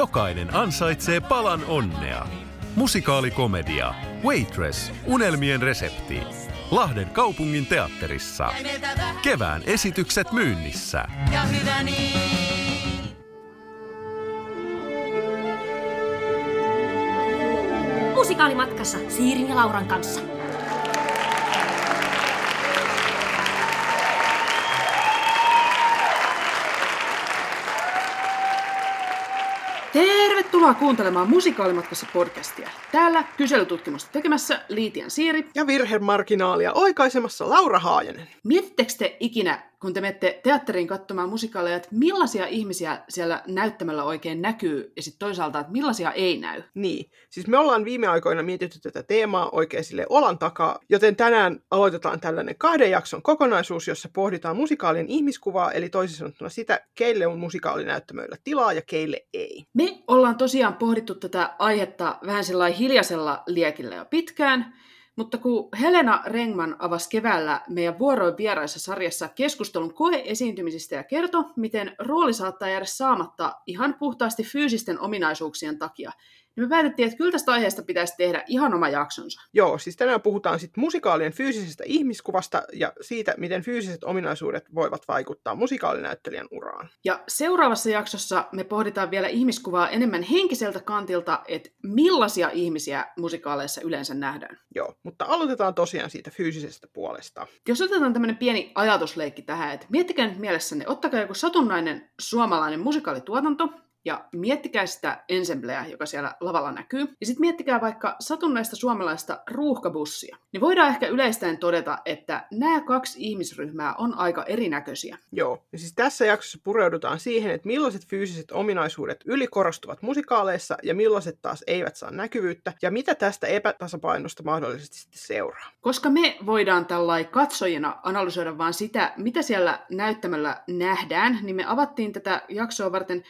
Jokainen ansaitsee palan onnea. Musikaalikomedia Waitress, unelmien resepti. Lahden kaupungin teatterissa. Kevään esitykset myynnissä. Ja hyvä niin. Musikaalimatkassa Siirin ja Lauran kanssa. Tervetuloa kuuntelemaan Musikaalimatkassa podcastia. Täällä kyselytutkimusta tekemässä Liitian Siiri. Ja virhemarginaalia oikaisemassa Laura Haajanen. Mietittekö te ikinä, kun te menette teatteriin katsomaan musikaaleja, että millaisia ihmisiä siellä näyttämällä oikein näkyy, ja sitten toisaalta, että millaisia ei näy? Niin, siis me ollaan viime aikoina mietitty tätä teemaa oikein sille olan takaa, joten tänään aloitetaan tällainen kahden jakson kokonaisuus, jossa pohditaan musikaalin ihmiskuvaa, eli toisin sanottuna sitä, keille on musikaalinäyttämöillä tilaa ja keille ei. Me ollaan tosiaan pohdittu tätä aihetta vähän sellainen hiljaisella liekillä jo pitkään, mutta kun Helena Rengman avasi keväällä meidän vuoroin vieraissa sarjassa keskustelun koeesiintymisistä ja kertoi, miten rooli saattaa jäädä saamatta ihan puhtaasti fyysisten ominaisuuksien takia, niin me päätettiin, että kyllä tästä aiheesta pitäisi tehdä ihan oma jaksonsa. Joo, siis tänään puhutaan sitten musikaalien fyysisestä ihmiskuvasta ja siitä, miten fyysiset ominaisuudet voivat vaikuttaa musikaalinäyttelijän uraan. Ja seuraavassa jaksossa me pohditaan vielä ihmiskuvaa enemmän henkiseltä kantilta, että millaisia ihmisiä musikaaleissa yleensä nähdään. Joo, mutta aloitetaan tosiaan siitä fyysisestä puolesta. Jos otetaan tämmöinen pieni ajatusleikki tähän, että miettikää nyt mielessänne, ottakaa joku satunnainen suomalainen musikaalituotanto, ja miettikää sitä ensembleä, joka siellä lavalla näkyy. Ja sitten miettikää vaikka satunnaista suomalaista ruuhkabussia. Niin voidaan ehkä yleistäen todeta, että nämä kaksi ihmisryhmää on aika erinäköisiä. Joo, ja siis tässä jaksossa pureudutaan siihen, että millaiset fyysiset ominaisuudet ylikorostuvat musikaaleissa ja millaiset taas eivät saa näkyvyyttä, ja mitä tästä epätasapainosta mahdollisesti sitten seuraa. Koska me voidaan tällai katsojina analysoida vain sitä, mitä siellä näyttämällä nähdään, niin me avattiin tätä jaksoa varten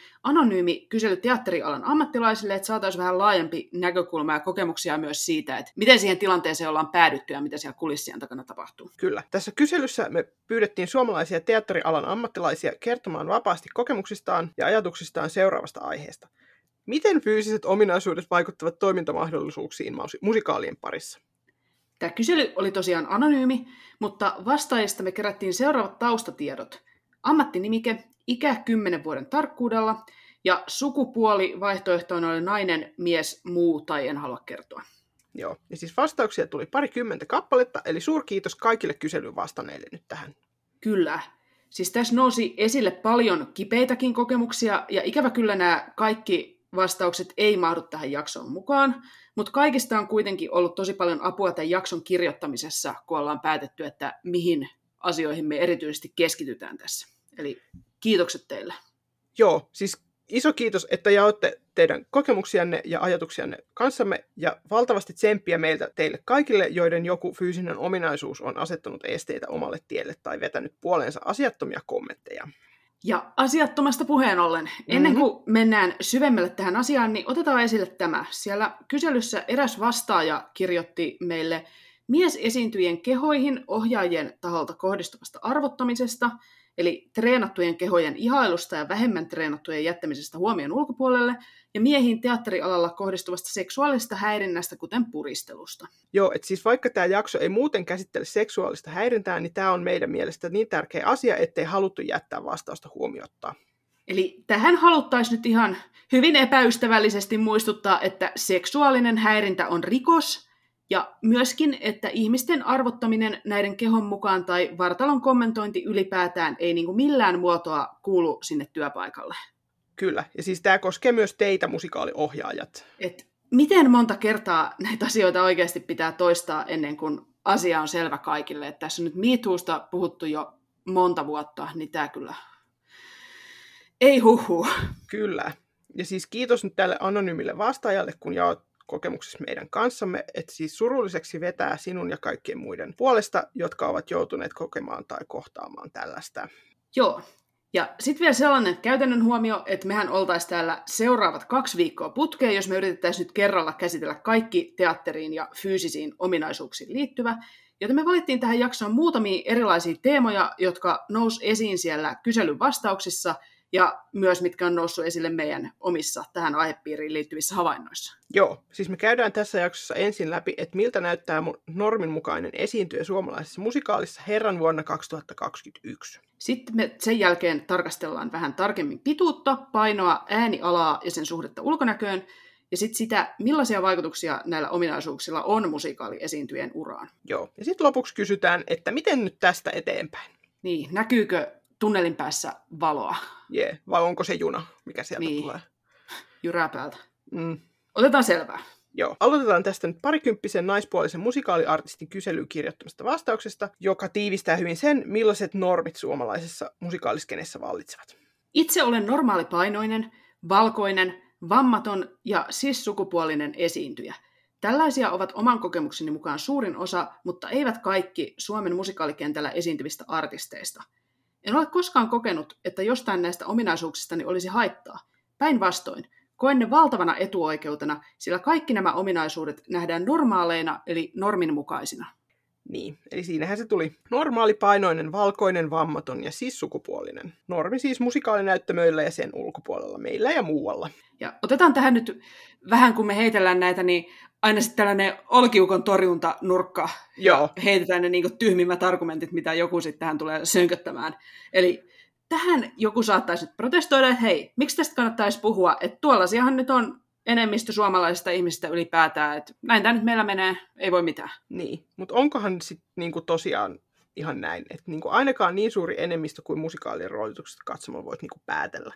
anonyymi kysely teatterialan ammattilaisille, että saataisiin vähän laajempi näkökulma ja kokemuksia myös siitä, että miten siihen tilanteeseen ollaan päädytty ja mitä siellä kulissien takana tapahtuu. Kyllä. Tässä kyselyssä me pyydettiin suomalaisia teatterialan ammattilaisia kertomaan vapaasti kokemuksistaan ja ajatuksistaan seuraavasta aiheesta. Miten fyysiset ominaisuudet vaikuttavat toimintamahdollisuuksiin musikaalien parissa? Tämä kysely oli tosiaan anonyymi, mutta vastaajista me kerättiin seuraavat taustatiedot. Ammattinimike, ikä 10 vuoden tarkkuudella, ja sukupuoli vaihtoehtoina oli nainen, mies, muu tai en halua kertoa. Joo, ja siis vastauksia tuli parikymmentä kappaletta, eli suurkiitos kaikille kyselyn vastanneille nyt tähän. Kyllä. Siis tässä nousi esille paljon kipeitäkin kokemuksia, ja ikävä kyllä nämä kaikki vastaukset ei mahdu tähän jaksoon mukaan, mutta kaikista on kuitenkin ollut tosi paljon apua tämän jakson kirjoittamisessa, kun ollaan päätetty, että mihin asioihin me erityisesti keskitytään tässä. Eli kiitokset teille. Joo, siis iso kiitos, että jaotte teidän kokemuksianne ja ajatuksianne kanssamme ja valtavasti tsemppiä meiltä teille kaikille, joiden joku fyysinen ominaisuus on asettanut esteitä omalle tielle tai vetänyt puoleensa asiattomia kommentteja. Ja asiattomasta puheen ollen, ennen kuin mm-hmm. mennään syvemmälle tähän asiaan, niin otetaan esille tämä. Siellä kyselyssä eräs vastaaja kirjoitti meille miesesiintyjien kehoihin ohjaajien taholta kohdistuvasta arvottamisesta – eli treenattujen kehojen ihailusta ja vähemmän treenattujen jättämisestä huomion ulkopuolelle, ja miehiin teatterialalla kohdistuvasta seksuaalisesta häirinnästä, kuten puristelusta. Joo, että siis vaikka tämä jakso ei muuten käsittele seksuaalista häirintää, niin tämä on meidän mielestä niin tärkeä asia, ettei haluttu jättää vastausta huomiottaa. Eli tähän haluttaisiin nyt ihan hyvin epäystävällisesti muistuttaa, että seksuaalinen häirintä on rikos, ja myöskin, että ihmisten arvottaminen näiden kehon mukaan tai vartalon kommentointi ylipäätään ei niin kuin millään muotoa kuulu sinne työpaikalle. Kyllä, ja siis tämä koskee myös teitä musikaaliohjaajat. Et miten monta kertaa näitä asioita oikeasti pitää toistaa ennen kuin asia on selvä kaikille. Et tässä on nyt MeToosta puhuttu jo monta vuotta, niin tämä kyllä ei huhu. Kyllä. Ja siis kiitos nyt tälle anonyymille vastaajalle, kun jaot kokemuksessa meidän kanssamme, että siis surulliseksi vetää sinun ja kaikkien muiden puolesta, jotka ovat joutuneet kokemaan tai kohtaamaan tällaista. Joo, ja sitten vielä sellainen käytännön huomio, että mehän oltaisiin täällä seuraavat kaksi viikkoa putkeen, jos me yritettäisiin nyt kerralla käsitellä kaikki teatteriin ja fyysisiin ominaisuuksiin liittyvä. Joten me valittiin tähän jaksoon muutamia erilaisia teemoja, jotka nous esiin siellä kyselyn vastauksissa, ja myös mitkä on noussut esille meidän omissa tähän aihepiiriin liittyvissä havainnoissa. Joo, siis me käydään tässä jaksossa ensin läpi, että miltä näyttää normin mukainen esiintyjä suomalaisessa musikaalissa Herran vuonna 2021. Sitten me sen jälkeen tarkastellaan vähän tarkemmin pituutta, painoa, äänialaa ja sen suhdetta ulkonäköön, ja sitten sitä, millaisia vaikutuksia näillä ominaisuuksilla on musikaaliesiintyjen uraan. Joo, ja sitten lopuksi kysytään, että miten nyt tästä eteenpäin? Niin, näkyykö tunnelin päässä valoa? Jee, yeah. vai onko se juna, mikä sieltä niin. tulee? Jyrää päältä. Mm. Otetaan selvää. Joo. Aloitetaan tästä nyt parikymppisen naispuolisen musikaaliartistin kyselyyn kirjoittamasta vastauksesta, joka tiivistää hyvin sen, millaiset normit suomalaisessa musikaaliskenessä vallitsevat. Itse olen normaalipainoinen, valkoinen, vammaton ja cis-sukupuolinen esiintyjä. Tällaisia ovat oman kokemukseni mukaan suurin osa, mutta eivät kaikki Suomen musikalikentällä esiintyvistä artisteista. En ole koskaan kokenut, että jostain näistä ominaisuuksistani olisi haittaa. Päinvastoin, koen ne valtavana etuoikeutena, sillä kaikki nämä ominaisuudet nähdään normaaleina eli norminmukaisina. Niin, eli siinähän se tuli. Normaalipainoinen, valkoinen, vammaton ja siis sukupuolinen. Normi siis musikaalinäyttämöillä ja sen ulkopuolella, meillä ja muualla. Ja otetaan tähän nyt vähän, kun me heitellään näitä, niin aina sitten tällainen olkiukon torjuntanurkka. Joo. Ja heitetään ne niin tyhmimmät argumentit, mitä joku sitten tähän tulee sönköttämään. Eli tähän joku saattaisi nyt protestoida, että hei, miksi tästä kannattaisi puhua, että tuollaisiahan nyt on enemmistö suomalaisista ihmisistä ylipäätään, että näin tämä nyt meillä menee, ei voi mitään. Niin, mutta onkohan sitten niinku tosiaan ihan näin, että niinku ainakaan niin suuri enemmistö kuin musikaalien roolituksesta katsomalla voit niinku päätellä.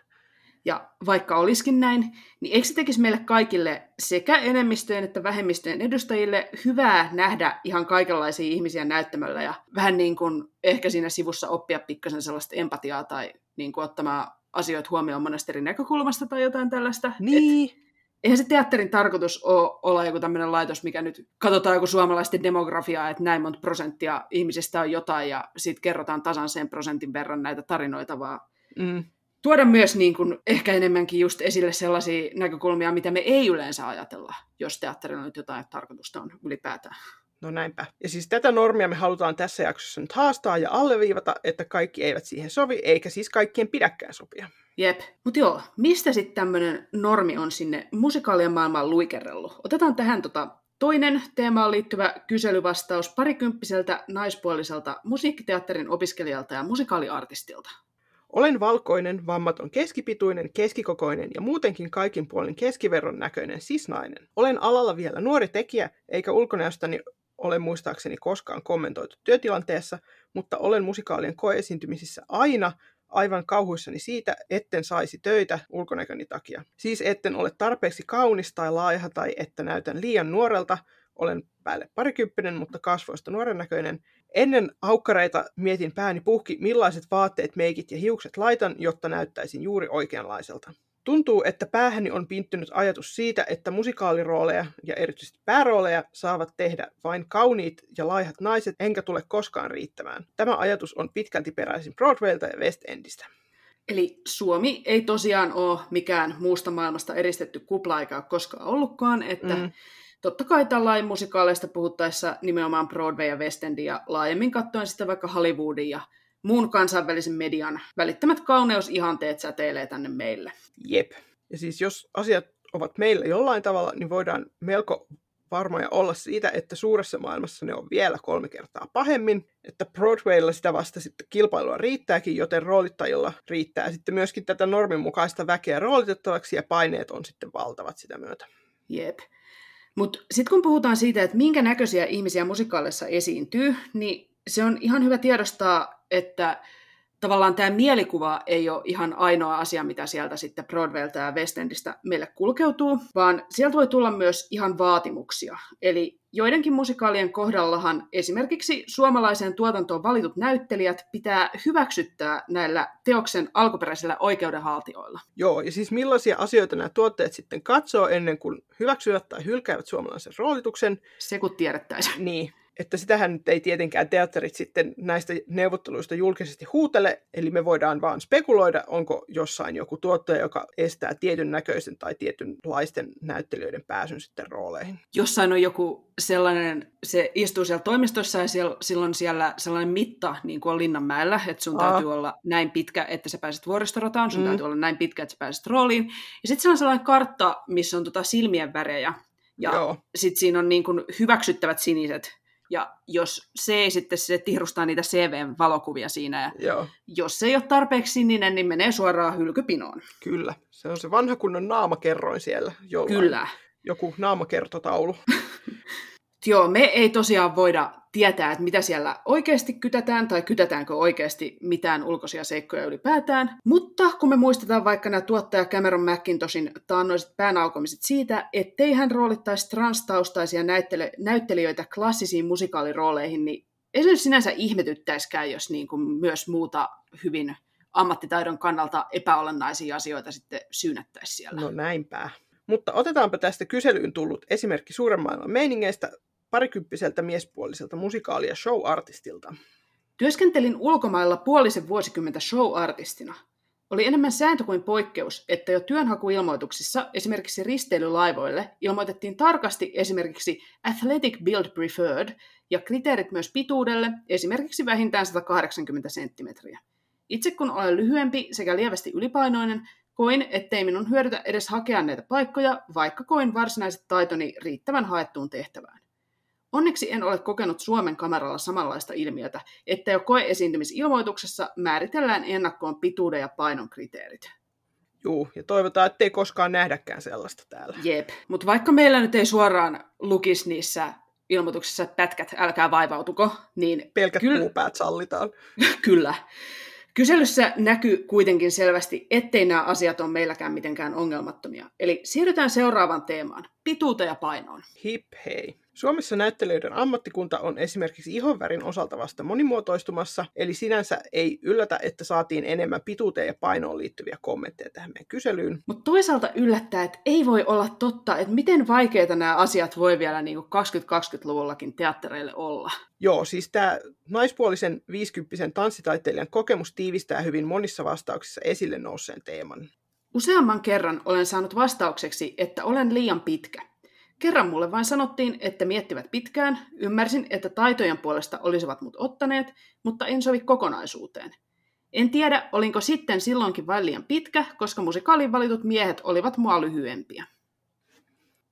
Ja vaikka olisikin näin, niin eikö se tekisi meille kaikille sekä enemmistöjen että vähemmistöjen edustajille hyvää nähdä ihan kaikenlaisia ihmisiä näyttämöllä ja vähän niin kuin ehkä siinä sivussa oppia pikkasen sellaista empatiaa tai niin kuin ottamaan asioita huomioon monesta eri näkökulmasta tai jotain tällaista. Niin. Et eihän se teatterin tarkoitus ole olla joku tämmöinen laitos, mikä nyt katsotaan joku suomalaisten demografiaa, että näin monta prosenttia ihmisistä on jotain ja sitten kerrotaan tasan sen prosentin verran näitä tarinoita, vaan mm. Tuoda myös niin kuin ehkä enemmänkin just esille sellaisia näkökulmia, mitä me ei yleensä ajatella, jos teatterilla nyt jotain tarkoitusta on ylipäätään. No näinpä. Ja siis tätä normia me halutaan tässä jaksossa nyt haastaa ja alleviivata, että kaikki eivät siihen sovi, eikä siis kaikkien pidäkään sopia. Jep. Mutta joo, mistä sitten tämmöinen normi on sinne musikaalien maailmaan luikerellut? Otetaan tähän tota toinen teemaan liittyvä kyselyvastaus parikymppiseltä naispuoliselta musiikkiteatterin opiskelijalta ja musikaaliartistilta. Olen valkoinen, vammaton, keskipituinen, keskikokoinen ja muutenkin kaikin puolin keskiverron näköinen sisnainen. Olen alalla vielä nuori tekijä, eikä ulkonäöstäni ole muistaakseni koskaan kommentoitu työtilanteessa, mutta olen musikaalien koeesiintymisissä aina aivan kauhuissani siitä, etten saisi töitä ulkonäköni takia. Siis etten ole tarpeeksi kaunis tai laiha tai että näytän liian nuorelta, olen päälle parikymppinen, mutta kasvoista nuoren näköinen. Ennen aukkareita mietin pääni puhki, millaiset vaatteet, meikit ja hiukset laitan, jotta näyttäisin juuri oikeanlaiselta. Tuntuu, että päähäni on pinttynyt ajatus siitä, että musikaalirooleja ja erityisesti päärooleja saavat tehdä vain kauniit ja laihat naiset, enkä tule koskaan riittämään. Tämä ajatus on pitkälti peräisin Broadwaylta ja West Endistä. Eli Suomi ei tosiaan ole mikään muusta maailmasta eristetty kupla eikä koskaan ollutkaan, että mm. Totta kai tällainen musikaaleista puhuttaessa nimenomaan Broadway ja West End ja laajemmin katsoen sitten vaikka Hollywoodin ja muun kansainvälisen median välittämät kauneusihanteet säteilee tänne meille. Jep. Ja siis jos asiat ovat meillä jollain tavalla, niin voidaan melko varmoja olla siitä, että suuressa maailmassa ne on vielä kolme kertaa pahemmin, että Broadwaylla sitä vasta sitten kilpailua riittääkin, joten roolittajilla riittää sitten myöskin tätä normin mukaista väkeä roolitettavaksi ja paineet on sitten valtavat sitä myötä. Jep. Mutta sitten kun puhutaan siitä, että minkä näköisiä ihmisiä musikaalissa esiintyy, niin se on ihan hyvä tiedostaa, että tavallaan tämä mielikuva ei ole ihan ainoa asia, mitä sieltä sitten Broadwaylta ja West Endistä meille kulkeutuu, vaan sieltä voi tulla myös ihan vaatimuksia. Eli joidenkin musikaalien kohdallahan esimerkiksi suomalaiseen tuotantoon valitut näyttelijät pitää hyväksyttää näillä teoksen alkuperäisillä oikeudenhaltijoilla. Joo, ja siis millaisia asioita nämä tuotteet sitten katsoo ennen kuin hyväksyvät tai hylkäävät suomalaisen roolituksen? Se kun tiedettäisiin. Niin, että sitähän nyt ei tietenkään teatterit sitten näistä neuvotteluista julkisesti huutele, eli me voidaan vaan spekuloida, onko jossain joku tuottaja, joka estää tietyn näköisen tai tietynlaisten näyttelijöiden pääsyn sitten rooleihin. Jossain on joku sellainen, se istuu siellä toimistossa ja siellä, silloin siellä sellainen mitta, niin kuin on Linnanmäellä, että sun Aa. täytyy olla näin pitkä, että sä pääset vuoristorataan, sun mm. täytyy olla näin pitkä, että sä pääset rooliin. Ja sitten siellä on sellainen kartta, missä on tota silmien värejä, ja sitten siinä on niin kuin hyväksyttävät siniset. Ja jos se ei sitten se tihrustaa niitä CV-valokuvia siinä, ja Joo. jos se ei ole tarpeeksi sininen, niin menee suoraan hylkypinoon. Kyllä, se on se vanha kunnon naamakerroin siellä. Jollain. Kyllä. Joku naamakertotaulu. Joo, me ei tosiaan voida tietää, että mitä siellä oikeasti kytätään tai kytätäänkö oikeasti mitään ulkoisia seikkoja ylipäätään. Mutta kun me muistetaan vaikka nämä tuottaja Cameron McIntoshin taannoiset päänaukomiset siitä, ettei hän roolittaisi transtaustaisia näyttely- näyttelijöitä klassisiin musikaalirooleihin, niin ei se sinänsä ihmetyttäisikään, jos niin kuin myös muuta hyvin ammattitaidon kannalta epäolennaisia asioita sitten syynättäisi siellä. No näinpä. Mutta otetaanpa tästä kyselyyn tullut esimerkki suuren maailman meiningeistä parikymppiseltä miespuoliselta musikaali- ja show-artistilta. Työskentelin ulkomailla puolisen vuosikymmentä show-artistina. Oli enemmän sääntö kuin poikkeus, että jo työnhakuilmoituksissa esimerkiksi risteilylaivoille ilmoitettiin tarkasti esimerkiksi Athletic Build Preferred ja kriteerit myös pituudelle, esimerkiksi vähintään 180 senttimetriä. Itse kun olen lyhyempi sekä lievästi ylipainoinen, koin, ettei minun hyödytä edes hakea näitä paikkoja, vaikka koin varsinaiset taitoni riittävän haettuun tehtävään. Onneksi en ole kokenut Suomen kameralla samanlaista ilmiötä, että jo koeesiintymisilmoituksessa määritellään ennakkoon pituuden ja painon kriteerit. Juu, ja toivotaan, ettei koskaan nähdäkään sellaista täällä. Jep, mutta vaikka meillä nyt ei suoraan lukisi niissä ilmoituksissa, että pätkät, älkää vaivautuko, niin... Pelkät kyllä... puupäät sallitaan. kyllä. Kyselyssä näkyy kuitenkin selvästi, ettei nämä asiat ole meilläkään mitenkään ongelmattomia. Eli siirrytään seuraavaan teemaan, pituuteen ja painoon. Hip hei. Suomessa näyttelijöiden ammattikunta on esimerkiksi ihonvärin osalta vasta monimuotoistumassa, eli sinänsä ei yllätä, että saatiin enemmän pituuteen ja painoon liittyviä kommentteja tähän meidän kyselyyn. Mutta toisaalta yllättää, että ei voi olla totta, että miten vaikeita nämä asiat voi vielä niin 2020-luvullakin teattereille olla. Joo, siis tämä naispuolisen 50 tanssitaiteilijan kokemus tiivistää hyvin monissa vastauksissa esille nousseen teeman. Useamman kerran olen saanut vastaukseksi, että olen liian pitkä. Kerran mulle vain sanottiin, että miettivät pitkään, ymmärsin, että taitojen puolesta olisivat mut ottaneet, mutta en sovi kokonaisuuteen. En tiedä, olinko sitten silloinkin vain liian pitkä, koska musikaalin valitut miehet olivat mua lyhyempiä.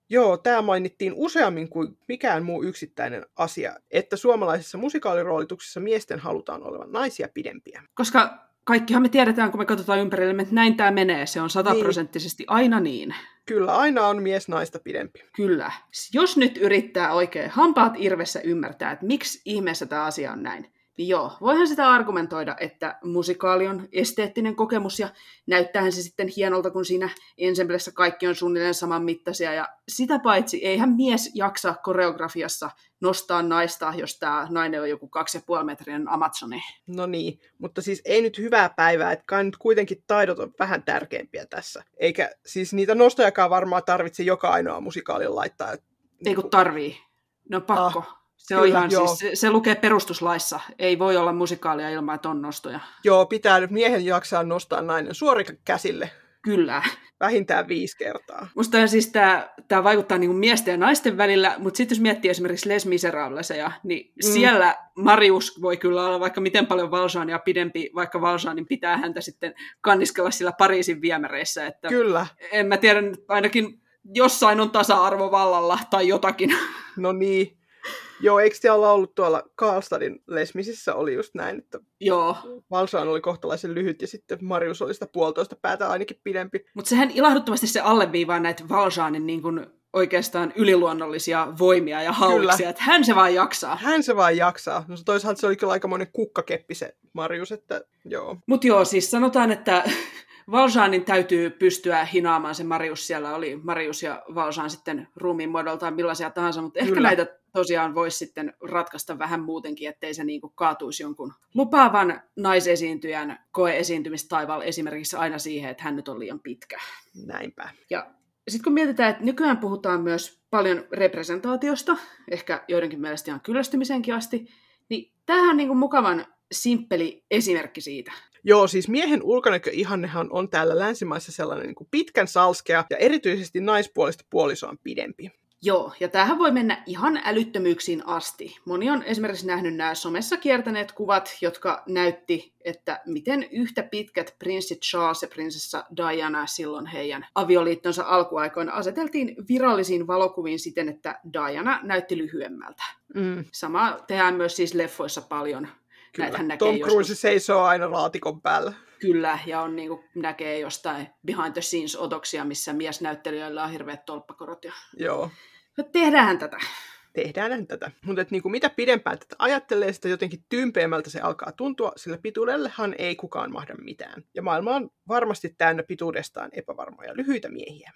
Joo, tämä mainittiin useammin kuin mikään muu yksittäinen asia, että suomalaisissa musikaaliroolituksissa miesten halutaan olevan naisia pidempiä. Koska kaikkihan me tiedetään, kun me katsotaan ympärille, että näin tämä menee. Se on sataprosenttisesti niin. aina niin. Kyllä, aina on mies naista pidempi. Kyllä. Jos nyt yrittää oikein hampaat irvessä ymmärtää, että miksi ihmeessä tämä asia on näin, niin joo, voihan sitä argumentoida, että musikaali on esteettinen kokemus ja näyttäähän se sitten hienolta, kun siinä ensemblessä kaikki on suunnilleen saman mittaisia. Ja sitä paitsi eihän mies jaksa koreografiassa nostaa naista, jos tämä nainen on joku 2,5 metrinen Amazoni. No niin, mutta siis ei nyt hyvää päivää, että kai nyt kuitenkin taidot on vähän tärkeimpiä tässä. Eikä siis niitä nostojakaan varmaan tarvitse joka ainoa musikaalin laittaa. Ei kun niinku- tarvii. No pakko. Ah se, on ihan joo. siis, se, se lukee perustuslaissa. Ei voi olla musikaalia ilman, että on nostoja. Joo, pitää nyt miehen jaksaa nostaa nainen suorika käsille. Kyllä. Vähintään viisi kertaa. Musta siis tämä, tämä vaikuttaa niin miesten ja naisten välillä, mutta sitten jos miettii esimerkiksi Les Miserablesia, niin mm. siellä Marius voi kyllä olla vaikka miten paljon Valsaania pidempi, vaikka Valsaanin pitää häntä sitten kanniskella sillä Pariisin viemäreissä. Että kyllä. En mä tiedä, ainakin jossain on tasa-arvo vallalla tai jotakin. No niin, Joo, eikö te olla ollut tuolla Karlstadin lesmisissä oli just näin, että Joo. Valsaan oli kohtalaisen lyhyt ja sitten Marius oli sitä puolitoista päätä ainakin pidempi. Mutta sehän ilahduttavasti se alleviivaa näitä Valsaanin niin kuin oikeastaan yliluonnollisia voimia ja hauksia, että hän se vaan jaksaa. Hän se vaan jaksaa. No toisaalta se oli kyllä aikamoinen kukkakeppi se Marius, että joo. Mutta joo, siis sanotaan, että Valsaanin täytyy pystyä hinaamaan se Marius. Siellä oli Marius ja Valsaan sitten ruumiin muodoltaan millaisia tahansa, mutta ehkä Kyllä. näitä tosiaan voisi sitten ratkaista vähän muutenkin, ettei se niinku kaatuisi jonkun lupaavan naisesiintyjän koeesiintymistaival esimerkiksi aina siihen, että hän nyt on liian pitkä. Näinpä. Ja sitten kun mietitään, että nykyään puhutaan myös paljon representaatiosta, ehkä joidenkin mielestä ihan kyllästymisenkin asti, niin tämähän on niin kuin mukavan simppeli esimerkki siitä. Joo, siis miehen ulkonäköihannehan on täällä länsimaissa sellainen niin kuin pitkän salskea ja erityisesti naispuolista puolisoa on pidempi. Joo, ja tämähän voi mennä ihan älyttömyyksiin asti. Moni on esimerkiksi nähnyt nämä somessa kiertäneet kuvat, jotka näytti, että miten yhtä pitkät prinssi Charles ja prinsessa Diana silloin heidän avioliittonsa alkuaikoina aseteltiin virallisiin valokuviin siten, että Diana näytti lyhyemmältä. Mm. Sama tehdään myös siis leffoissa paljon. Kyllä. Näkee Tom Cruise joskus. seisoo aina laatikon päällä. Kyllä, ja on niin kuin, näkee jostain behind the scenes otoksia, missä miesnäyttelijöillä on hirveät tolppakorot. Ja... Joo, No, tehdään tätä. tehdään tätä. Mutta niinku, mitä pidempään tätä ajattelee, sitä jotenkin tympeämmältä se alkaa tuntua, sillä pituudellehan ei kukaan mahda mitään. Ja maailma on varmasti täynnä pituudestaan epävarmoja lyhyitä miehiä.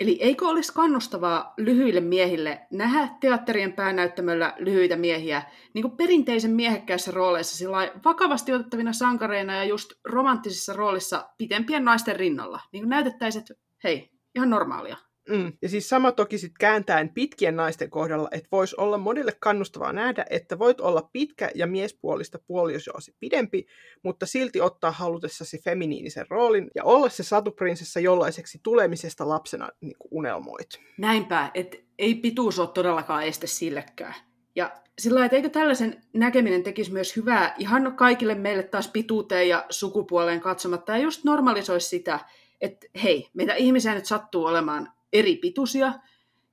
Eli eikö olisi kannustavaa lyhyille miehille nähdä teatterien päänäyttämöllä lyhyitä miehiä niin kuin perinteisen miehekkäissä rooleissa sillä vakavasti otettavina sankareina ja just romanttisissa roolissa pitempien naisten rinnalla. Niin kuin näytettäisiin, että hei, ihan normaalia. Mm. Ja siis sama toki sitten kääntäen pitkien naisten kohdalla, että voisi olla monille kannustavaa nähdä, että voit olla pitkä ja miespuolista puolisoasi pidempi, mutta silti ottaa halutessasi feminiinisen roolin ja olla se satuprinsessa jollaiseksi tulemisesta lapsena niin unelmoit. Näinpä, että ei pituus ole todellakaan este sillekään. Ja sillä lailla, että eikö tällaisen näkeminen tekisi myös hyvää ihan kaikille meille taas pituuteen ja sukupuoleen katsomatta ja just normalisoisi sitä, että hei, meitä ihmisiä nyt sattuu olemaan eri pituisia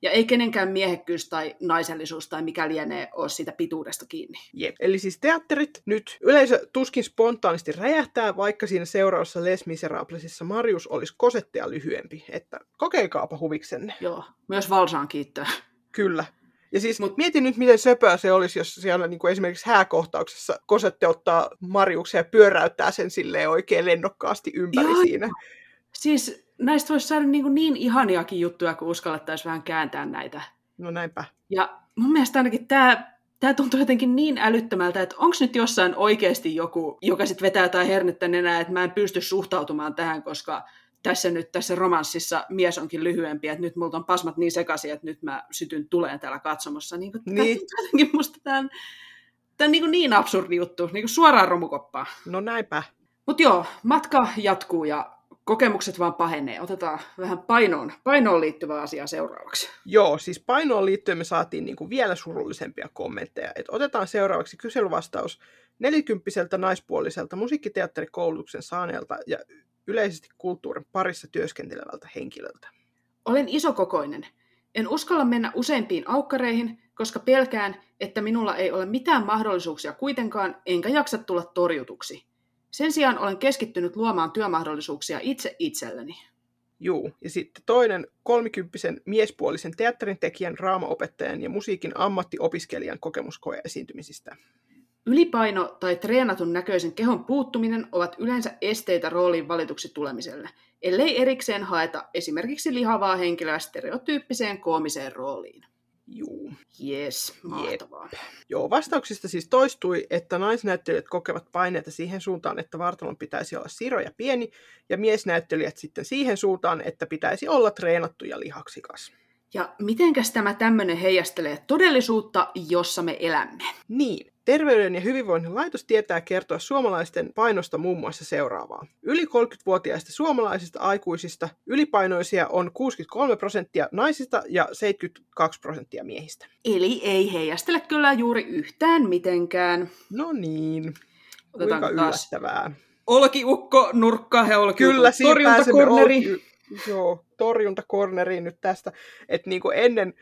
ja ei kenenkään miehekkyys tai naisellisuus tai mikä lienee ole siitä pituudesta kiinni. Jep. Eli siis teatterit nyt yleisö tuskin spontaanisti räjähtää, vaikka siinä seuraavassa Les Miserablesissa Marius olisi kosettea lyhyempi. Että kokeilkaapa huviksenne. Joo, myös Valsaan kiittää. Kyllä. Ja siis Mut, mietin nyt, miten söpöä se olisi, jos siellä niin kuin esimerkiksi hääkohtauksessa Kosette ottaa Mariuksen ja pyöräyttää sen silleen oikein lennokkaasti ympäri Joo. siinä. Siis näistä voisi saada niin, niin ihaniakin juttuja, kun uskallettaisiin vähän kääntää näitä. No näinpä. Ja mun mielestä ainakin tämä tämä tuntuu jotenkin niin älyttömältä, että onko nyt jossain oikeasti joku, joka sitten vetää jotain hernettä nenää, että mä en pysty suhtautumaan tähän, koska tässä nyt tässä romanssissa mies onkin lyhyempi, että nyt multa on pasmat niin sekaisin, että nyt mä sytyn tuleen täällä katsomossa. Niin, kuin, Niin. Jotenkin musta tämä on, tää on niin, niin absurdi juttu, niin kuin suoraan romukoppaan. No näinpä. Mutta joo, matka jatkuu ja kokemukset vaan pahenee. Otetaan vähän painoon, painoon liittyvää asiaa seuraavaksi. Joo, siis painoon liittyen me saatiin niin kuin vielä surullisempia kommentteja. Et otetaan seuraavaksi kyselyvastaus nelikymppiseltä naispuoliselta musiikkiteatterikoulutuksen saaneelta ja yleisesti kulttuurin parissa työskentelevältä henkilöltä. Olen isokokoinen. En uskalla mennä useimpiin aukkareihin, koska pelkään, että minulla ei ole mitään mahdollisuuksia kuitenkaan, enkä jaksa tulla torjutuksi. Sen sijaan olen keskittynyt luomaan työmahdollisuuksia itse itselleni. Juu, ja sitten toinen kolmikymppisen miespuolisen teatterin tekijän, raamaopettajan ja musiikin ammattiopiskelijan kokemuskoe esiintymisistä. Ylipaino tai treenatun näköisen kehon puuttuminen ovat yleensä esteitä rooliin valituksi tulemiselle, ellei erikseen haeta esimerkiksi lihavaa henkilöä stereotyyppiseen koomiseen rooliin. Juu. Yes, mahtavaa. Joo, vastauksista siis toistui, että naisnäyttelijät kokevat paineita siihen suuntaan, että vartalon pitäisi olla siro ja pieni, ja miesnäyttelijät sitten siihen suuntaan, että pitäisi olla treenattu ja lihaksikas. Ja mitenkäs tämä tämmöinen heijastelee todellisuutta, jossa me elämme? Niin, Terveyden ja hyvinvoinnin laitos tietää kertoa suomalaisten painosta muun muassa seuraavaa. Yli 30-vuotiaista suomalaisista aikuisista ylipainoisia on 63 prosenttia naisista ja 72 prosenttia miehistä. Eli ei heijastele kyllä juuri yhtään mitenkään. No niin, kuinka Otetaanko taas yllättävää. olkiukko, nurkka ja olkiukko, Kyllä, siinä torjuntakorneri. olki- Joo, torjuntakorneriin nyt tästä, että niin kuin ennen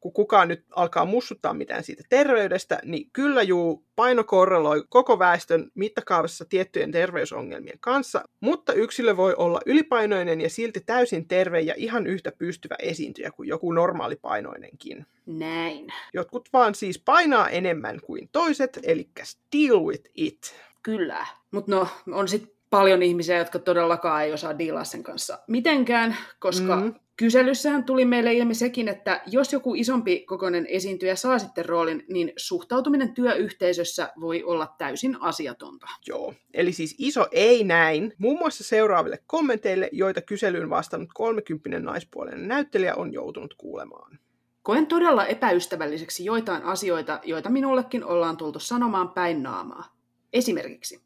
kun kukaan nyt alkaa mussuttaa mitään siitä terveydestä, niin kyllä juu paino korreloi koko väestön mittakaavassa tiettyjen terveysongelmien kanssa, mutta yksilö voi olla ylipainoinen ja silti täysin terve ja ihan yhtä pystyvä esiintyjä kuin joku normaalipainoinenkin. Näin. Jotkut vaan siis painaa enemmän kuin toiset, eli deal with it. Kyllä. Mutta no, on sitten paljon ihmisiä, jotka todellakaan ei osaa diilaa sen kanssa mitenkään, koska Mm. mm. Kyselyssähän tuli meille ilmi sekin, että jos joku isompi kokoinen esiintyjä saa sitten roolin, niin suhtautuminen työyhteisössä voi olla täysin asiatonta. Joo, eli siis iso ei näin. Muun muassa seuraaville kommenteille, joita kyselyyn vastannut 30 naispuolinen näyttelijä on joutunut kuulemaan. Koen todella epäystävälliseksi joitain asioita, joita minullekin ollaan tultu sanomaan päin naamaa. Esimerkiksi,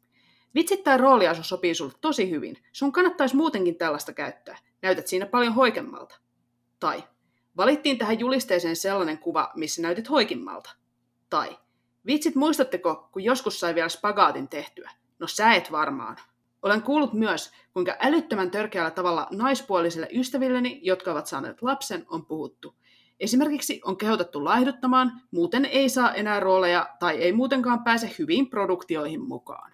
vitsit tai rooliasu sopii sulle tosi hyvin. Sun kannattaisi muutenkin tällaista käyttää. Näytät siinä paljon hoikemmalta. Tai, valittiin tähän julisteeseen sellainen kuva, missä näytit hoikimmalta. Tai, vitsit muistatteko, kun joskus sai vielä spagaatin tehtyä? No sä et varmaan. Olen kuullut myös, kuinka älyttömän törkeällä tavalla naispuolisille ystävilleni, jotka ovat saaneet lapsen, on puhuttu – Esimerkiksi on kehotettu laihduttamaan, muuten ei saa enää rooleja tai ei muutenkaan pääse hyviin produktioihin mukaan.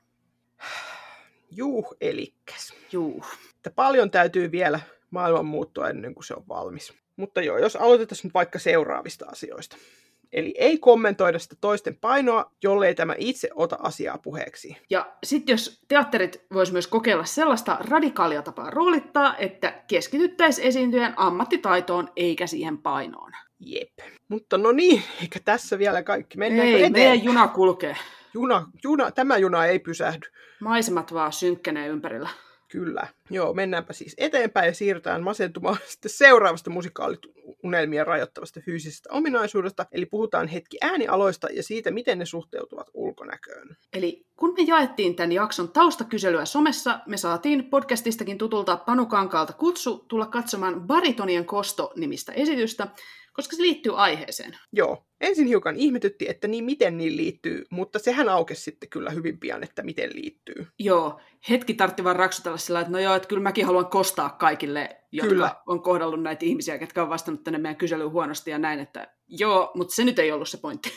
Juh, elikkäs. Juh. Että paljon täytyy vielä maailman muuttua ennen kuin se on valmis. Mutta joo, jos aloitetaan nyt vaikka seuraavista asioista. Eli ei kommentoida sitä toisten painoa, jollei tämä itse ota asiaa puheeksi. Ja sitten jos teatterit vois myös kokeilla sellaista radikaalia tapaa roolittaa, että keskityttäisiin esiintyjän ammattitaitoon eikä siihen painoon. Jep. Mutta no niin, eikä tässä vielä kaikki. Mennäänkö ei, eteen? meidän juna kulkee. Juna, juna, tämä juna ei pysähdy. Maisemat vaan synkkänee ympärillä. Kyllä. Joo, mennäänpä siis eteenpäin ja siirrytään masentumaan sitten seuraavasta musikaaliunelmia rajoittavasta fyysisestä ominaisuudesta. Eli puhutaan hetki äänialoista ja siitä, miten ne suhteutuvat ulkonäköön. Eli kun me jaettiin tämän jakson taustakyselyä somessa, me saatiin podcastistakin tutulta Panu Kankaalta kutsu tulla katsomaan Baritonien kosto-nimistä esitystä, koska se liittyy aiheeseen. Joo. Ensin hiukan ihmetytti, että niin miten niin liittyy, mutta sehän aukesi sitten kyllä hyvin pian, että miten liittyy. Joo, hetki tartti vaan raksutella sillä, että no joo, että kyllä mäkin haluan kostaa kaikille, jotka Kyllä. on kohdallut näitä ihmisiä, jotka on vastannut tänne meidän kyselyyn huonosti ja näin, että joo, mutta se nyt ei ollut se pointti.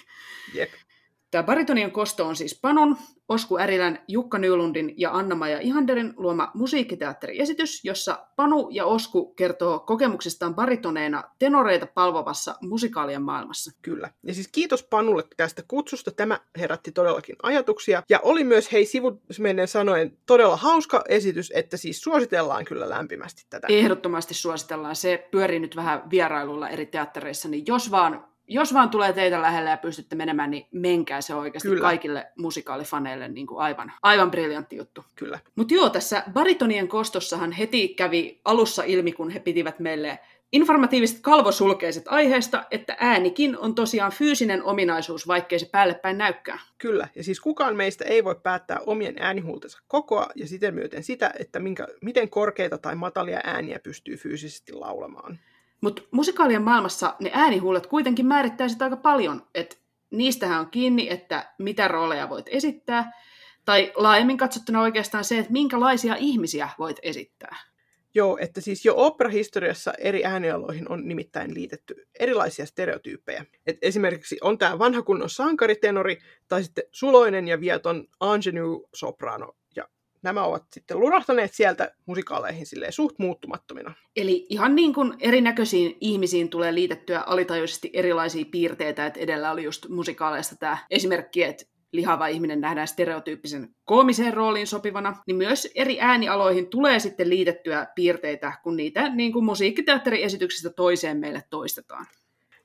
Jep. Tämä baritonien kosto on siis Panun, Osku Ärilän, Jukka Nylundin ja Anna-Maja Ihanderin luoma musiikkiteatteriesitys, jossa Panu ja Osku kertoo kokemuksistaan baritoneina tenoreita palvovassa musikaalien maailmassa. Kyllä. Ja siis kiitos Panulle tästä kutsusta. Tämä herätti todellakin ajatuksia. Ja oli myös, hei sivumennen sanoen, todella hauska esitys, että siis suositellaan kyllä lämpimästi tätä. Ehdottomasti suositellaan. Se pyörii nyt vähän vierailulla eri teattereissa, niin jos vaan jos vaan tulee teitä lähelle ja pystytte menemään, niin menkää se oikeasti Kyllä. Kaikille musikaalifaneille niin kuin aivan, aivan briljantti juttu. Kyllä. Mutta joo, tässä baritonien kostossahan heti kävi alussa ilmi, kun he pitivät meille informatiiviset kalvosulkeiset aiheesta, että äänikin on tosiaan fyysinen ominaisuus, vaikkei se päälle päin näykään. Kyllä. Ja siis kukaan meistä ei voi päättää omien äänihuultensa kokoa ja siten myöten sitä, että minkä, miten korkeita tai matalia ääniä pystyy fyysisesti laulamaan. Mutta musikaalien maailmassa ne äänihuulet kuitenkin määrittää sitä aika paljon, että niistähän on kiinni, että mitä rooleja voit esittää, tai laajemmin katsottuna oikeastaan se, että minkälaisia ihmisiä voit esittää. Joo, että siis jo operahistoriassa eri äänialoihin on nimittäin liitetty erilaisia stereotyyppejä. Et esimerkiksi on tämä vanha kunnon sankaritenori, tai sitten suloinen ja vieton ingenue soprano. Nämä ovat sitten lurahtaneet sieltä musikaaleihin silleen suht muuttumattomina. Eli ihan niin kuin erinäköisiin ihmisiin tulee liitettyä alitajuisesti erilaisia piirteitä, että edellä oli just musikaaleista tämä esimerkki, että lihava ihminen nähdään stereotyyppisen koomiseen rooliin sopivana, niin myös eri äänialoihin tulee sitten liitettyä piirteitä, kun niitä niin kuin musiikkiteatteriesityksestä toiseen meille toistetaan.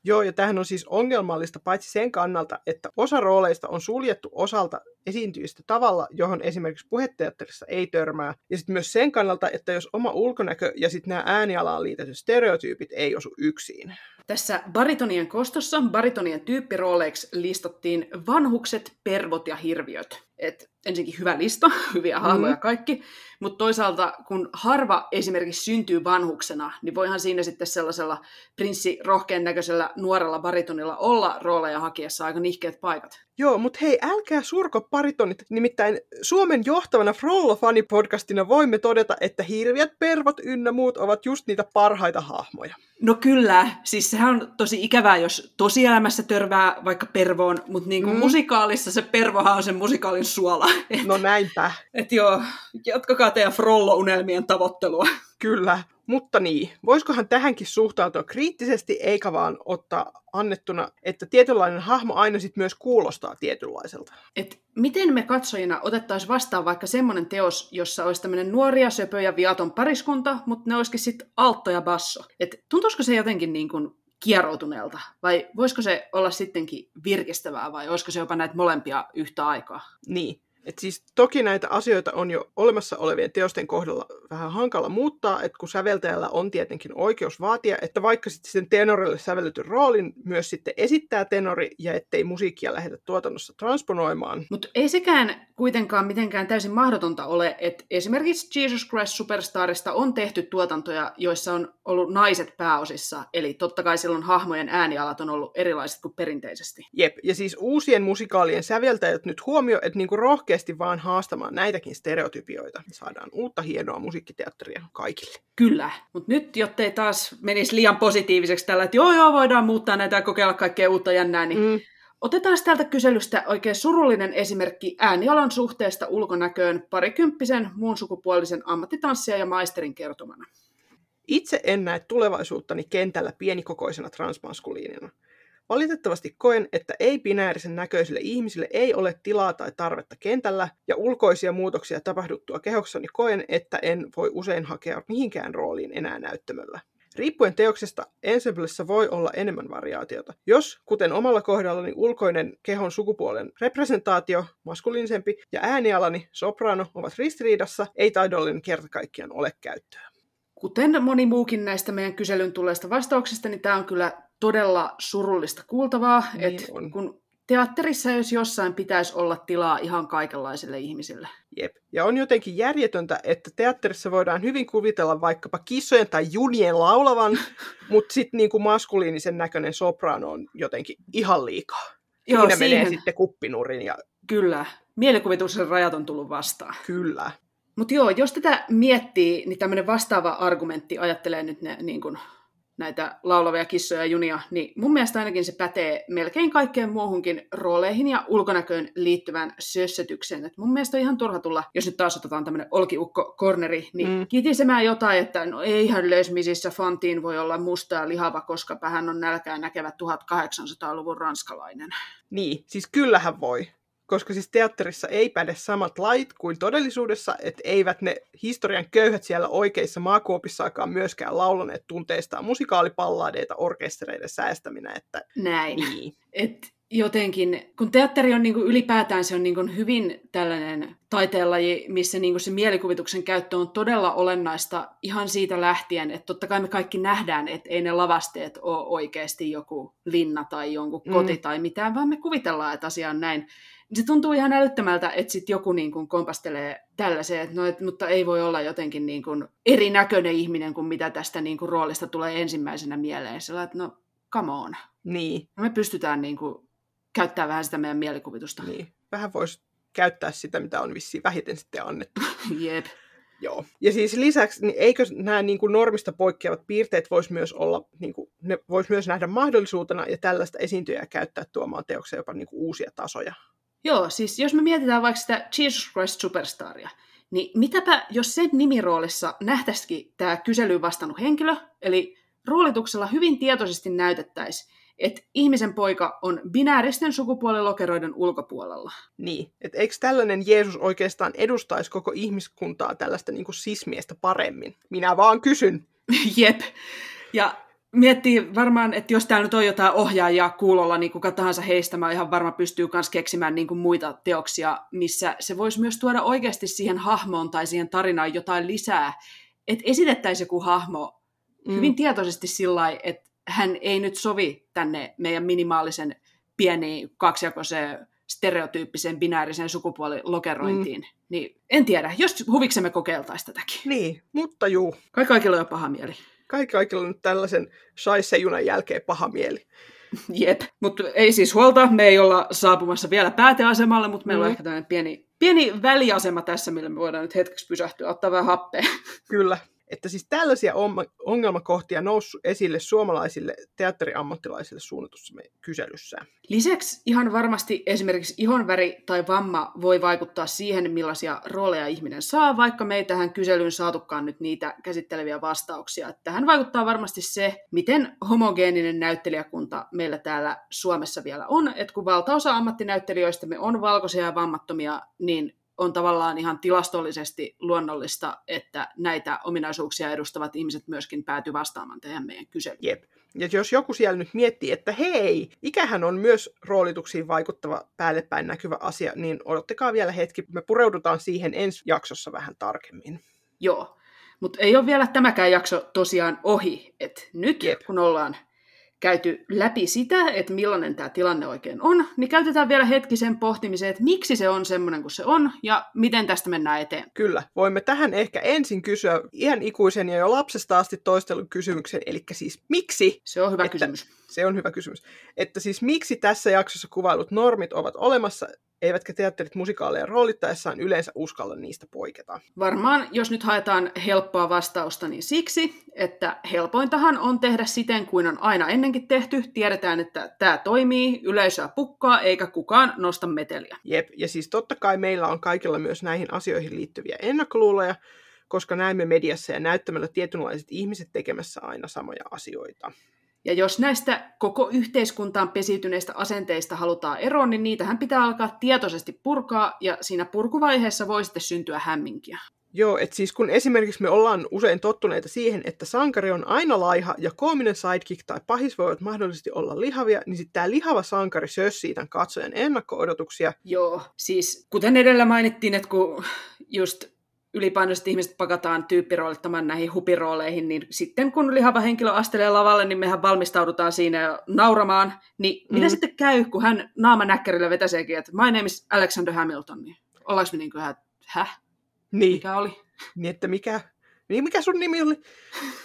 Joo, ja tämähän on siis ongelmallista paitsi sen kannalta, että osa rooleista on suljettu osalta esiintyjistä tavalla, johon esimerkiksi puheteatterissa ei törmää. Ja sitten myös sen kannalta, että jos oma ulkonäkö ja sitten nämä äänialaan liitetyt stereotyypit ei osu yksin. Tässä baritonien kostossa baritonien tyyppirooleiksi listattiin vanhukset, pervot ja hirviöt. Et ensinnäkin hyvä lista, hyviä hahmoja Mm. kaikki, mutta toisaalta kun harva esimerkiksi syntyy vanhuksena, niin voihan siinä sitten sellaisella prinssi rohkean näköisellä nuorella baritonilla olla rooleja hakiessa aika nihkeät paikat. Joo, mutta hei, älkää surko paritonit. Nimittäin Suomen johtavana Frollo-fanipodcastina voimme todeta, että hirviät, pervot ynnä muut ovat just niitä parhaita hahmoja. No kyllä, siis sehän on tosi ikävää, jos tosielämässä törmää vaikka pervoon, mutta niin kuin mm. musikaalissa se pervohan on sen musikaalin suola. Et, No näinpä, et joo, jatkakaa teidän Frollo-unelmien tavoittelua. kyllä. Mutta niin, voisikohan tähänkin suhtautua kriittisesti, eikä vaan ottaa annettuna, että tietynlainen hahmo aina sit myös kuulostaa tietynlaiselta. Et miten me katsojina otettaisiin vastaan vaikka semmoinen teos, jossa olisi tämmöinen nuoria, söpö ja viaton pariskunta, mutta ne olisikin sitten altto ja basso. Et tuntuisiko se jotenkin niin kuin kieroutuneelta? Vai voisiko se olla sittenkin virkistävää vai olisiko se jopa näitä molempia yhtä aikaa? Niin, et siis toki näitä asioita on jo olemassa olevien teosten kohdalla vähän hankala muuttaa, että kun säveltäjällä on tietenkin oikeus vaatia, että vaikka sitten sen tenorille sävelletyn roolin myös sitten esittää tenori ja ettei musiikkia lähdetä tuotannossa transponoimaan. Mutta ei sekään kuitenkaan mitenkään täysin mahdotonta ole, että esimerkiksi Jesus Christ Superstarista on tehty tuotantoja, joissa on ollut naiset pääosissa, eli totta kai silloin hahmojen äänialat on ollut erilaiset kuin perinteisesti. Jep, ja siis uusien musikaalien säveltäjät nyt huomio, että niinku rohkeasti vaan haastamaan näitäkin stereotypioita. Saadaan uutta hienoa musiikkiteatteria kaikille. Kyllä, mutta nyt jottei taas menisi liian positiiviseksi tällä, että joo joo voidaan muuttaa näitä ja kokeilla kaikkea uutta jännää, niin mm. Otetaan täältä kyselystä oikein surullinen esimerkki äänialan suhteesta ulkonäköön parikymppisen muun sukupuolisen ammattitanssia ja maisterin kertomana. Itse en näe tulevaisuuttani kentällä pienikokoisena transmaskuliinina. Valitettavasti koen, että ei-binäärisen näköisille ihmisille ei ole tilaa tai tarvetta kentällä, ja ulkoisia muutoksia tapahduttua kehoksani koen, että en voi usein hakea mihinkään rooliin enää näyttämöllä. Riippuen teoksesta, ensemblessä voi olla enemmän variaatiota. Jos, kuten omalla kohdallani, ulkoinen kehon sukupuolen representaatio, maskuliinisempi, ja äänialani, soprano, ovat ristiriidassa, ei taidollinen kerta kaikkiaan ole käyttöä. Kuten moni muukin näistä meidän kyselyn tulleista vastauksista, niin tämä on kyllä todella surullista kuultavaa, niin että kun teatterissa jos jossain pitäisi olla tilaa ihan kaikenlaisille ihmisille. Jep. Ja on jotenkin järjetöntä, että teatterissa voidaan hyvin kuvitella vaikkapa kissojen tai junien laulavan, mutta sitten niinku maskuliinisen näköinen soprano on jotenkin ihan liikaa. Joo, Siinä siihen... menee sitten kuppinurin. Ja... Kyllä. Mielikuvituksen rajat on tullut vastaan. Kyllä. Mutta joo, jos tätä miettii, niin tämmöinen vastaava argumentti ajattelee nyt ne niin kun, näitä laulavia kissoja ja junia, niin mun mielestä ainakin se pätee melkein kaikkeen muuhunkin rooleihin ja ulkonäköön liittyvään sössötykseen. Et mun mielestä on ihan turha tulla, jos nyt taas otetaan tämmöinen olkiukko-korneri, niin mm. kitisemään jotain, että no eihän lesmisissä Fantiin voi olla musta ja lihava, koska hän on nälkää näkevä 1800-luvun ranskalainen. Niin, siis kyllähän voi koska siis teatterissa ei päde samat lait kuin todellisuudessa, että eivät ne historian köyhät siellä oikeissa maakuopissaakaan myöskään laulaneet tunteistaan musikaalipallaadeita orkestereiden säästäminä. Että... Näin. Niin. Et jotenkin, kun teatteri on niin kuin ylipäätään se on niin kuin hyvin tällainen taiteenlaji, missä niin kuin se mielikuvituksen käyttö on todella olennaista ihan siitä lähtien, että totta kai me kaikki nähdään, että ei ne lavasteet ole oikeasti joku linna tai jonkun koti mm. tai mitään, vaan me kuvitellaan, että asia on näin se tuntuu ihan älyttömältä, että sitten joku niin kuin kompastelee tällaiseen, että no, et, mutta ei voi olla jotenkin niin kuin erinäköinen ihminen kuin mitä tästä niin kuin roolista tulee ensimmäisenä mieleen. Sillä että no, come on. Niin. No, me pystytään niin kuin käyttämään vähän sitä meidän mielikuvitusta. Niin. Vähän voisi käyttää sitä, mitä on vissiin vähiten sitten annettu. Jep. Joo. Ja siis lisäksi, niin eikö nämä niin kuin normista poikkeavat piirteet voisi myös olla, niin kuin, ne voisi myös nähdä mahdollisuutena ja tällaista esiintyjää käyttää tuomaan teoksia jopa niin kuin uusia tasoja. Joo, siis jos me mietitään vaikka sitä Jesus Christ Superstaria, niin mitäpä jos sen nimiroolissa nähtäisikin tämä kyselyyn vastannut henkilö, eli roolituksella hyvin tietoisesti näytettäisiin, että ihmisen poika on binääristen sukupuolilokeroiden ulkopuolella. Niin, että eikö tällainen Jeesus oikeastaan edustaisi koko ihmiskuntaa tällaista niin sismiestä paremmin? Minä vaan kysyn. Jep. Ja miettii varmaan, että jos täällä nyt on jotain ohjaajia kuulolla, niin kuka tahansa heistä mä ihan varma pystyy myös keksimään niin kuin muita teoksia, missä se voisi myös tuoda oikeasti siihen hahmoon tai siihen tarinaan jotain lisää. Että esitettäisiin joku hahmo mm. hyvin tietoisesti sillä että hän ei nyt sovi tänne meidän minimaalisen pieni kaksijakoiseen stereotyyppiseen binääriseen sukupuolilokerointiin. Mm. Niin en tiedä, jos huviksemme kokeiltaisiin tätäkin. Niin, mutta juu. Kai kaikilla on jo paha mieli kaikki kaikilla on nyt tällaisen shaisse-junan jälkeen paha mieli. Jep, mutta ei siis huolta, me ei olla saapumassa vielä pääteasemalle, mutta meillä mm. on ehkä tämmöinen pieni, pieni väliasema tässä, millä me voidaan nyt hetkeksi pysähtyä, ottaa vähän happea. Kyllä. Että siis tällaisia ongelmakohtia noussut esille suomalaisille teatteriammattilaisille suunnatussa kyselyssä. Lisäksi ihan varmasti esimerkiksi ihonväri tai vamma voi vaikuttaa siihen, millaisia rooleja ihminen saa, vaikka me ei tähän kyselyyn saatukaan nyt niitä käsitteleviä vastauksia. Tähän vaikuttaa varmasti se, miten homogeeninen näyttelijäkunta meillä täällä Suomessa vielä on, että kun valtaosa ammattinäyttelijöistä me on valkoisia ja vammattomia, niin on tavallaan ihan tilastollisesti luonnollista, että näitä ominaisuuksia edustavat ihmiset myöskin pääty vastaamaan tähän meidän kyselyyn. Jep. Ja jos joku siellä nyt miettii, että hei, ikähän on myös roolituksiin vaikuttava päällepäin näkyvä asia, niin odottakaa vielä hetki. Me pureudutaan siihen ensi jaksossa vähän tarkemmin. Joo, mutta ei ole vielä tämäkään jakso tosiaan ohi. Et nyt Jep. kun ollaan käyty läpi sitä, että millainen tämä tilanne oikein on, niin käytetään vielä hetki sen pohtimiseen, että miksi se on semmoinen kuin se on ja miten tästä mennään eteen. Kyllä. Voimme tähän ehkä ensin kysyä ihan ikuisen ja jo lapsesta asti toistelun kysymyksen, eli siis miksi? Se on hyvä että, kysymys. Se on hyvä kysymys. Että siis miksi tässä jaksossa kuvailut normit ovat olemassa eivätkä teatterit musikaaleja roolittaessaan yleensä uskalla niistä poiketa. Varmaan, jos nyt haetaan helppoa vastausta, niin siksi, että helpointahan on tehdä siten kuin on aina ennenkin tehty. Tiedetään, että tämä toimii, yleisöä pukkaa, eikä kukaan nosta meteliä. Jep, ja siis totta kai meillä on kaikilla myös näihin asioihin liittyviä ennakkoluuloja, koska näemme mediassa ja näyttämällä tietynlaiset ihmiset tekemässä aina samoja asioita. Ja jos näistä koko yhteiskuntaan pesiytyneistä asenteista halutaan eroon, niin niitähän pitää alkaa tietoisesti purkaa, ja siinä purkuvaiheessa voi sitten syntyä hämminkiä. Joo, että siis kun esimerkiksi me ollaan usein tottuneita siihen, että sankari on aina laiha ja koominen sidekick tai pahis voivat mahdollisesti olla lihavia, niin sitten tämä lihava sankari sössii tämän katsojan ennakko-odotuksia. Joo, siis kuten edellä mainittiin, että kun just ylipainoiset ihmiset pakataan tyyppiroolittamaan näihin hupirooleihin, niin sitten kun lihava henkilö astelee lavalle, niin mehän valmistaudutaan siinä nauramaan. Niin mm. mitä sitten käy, kun hän naamanäkkärillä vetäseekin, että my name is Alexander Hamilton, niin ollaanko me niin kuin, että häh? Niin. Mikä oli? Niin, että mikä, niin mikä sun nimi oli?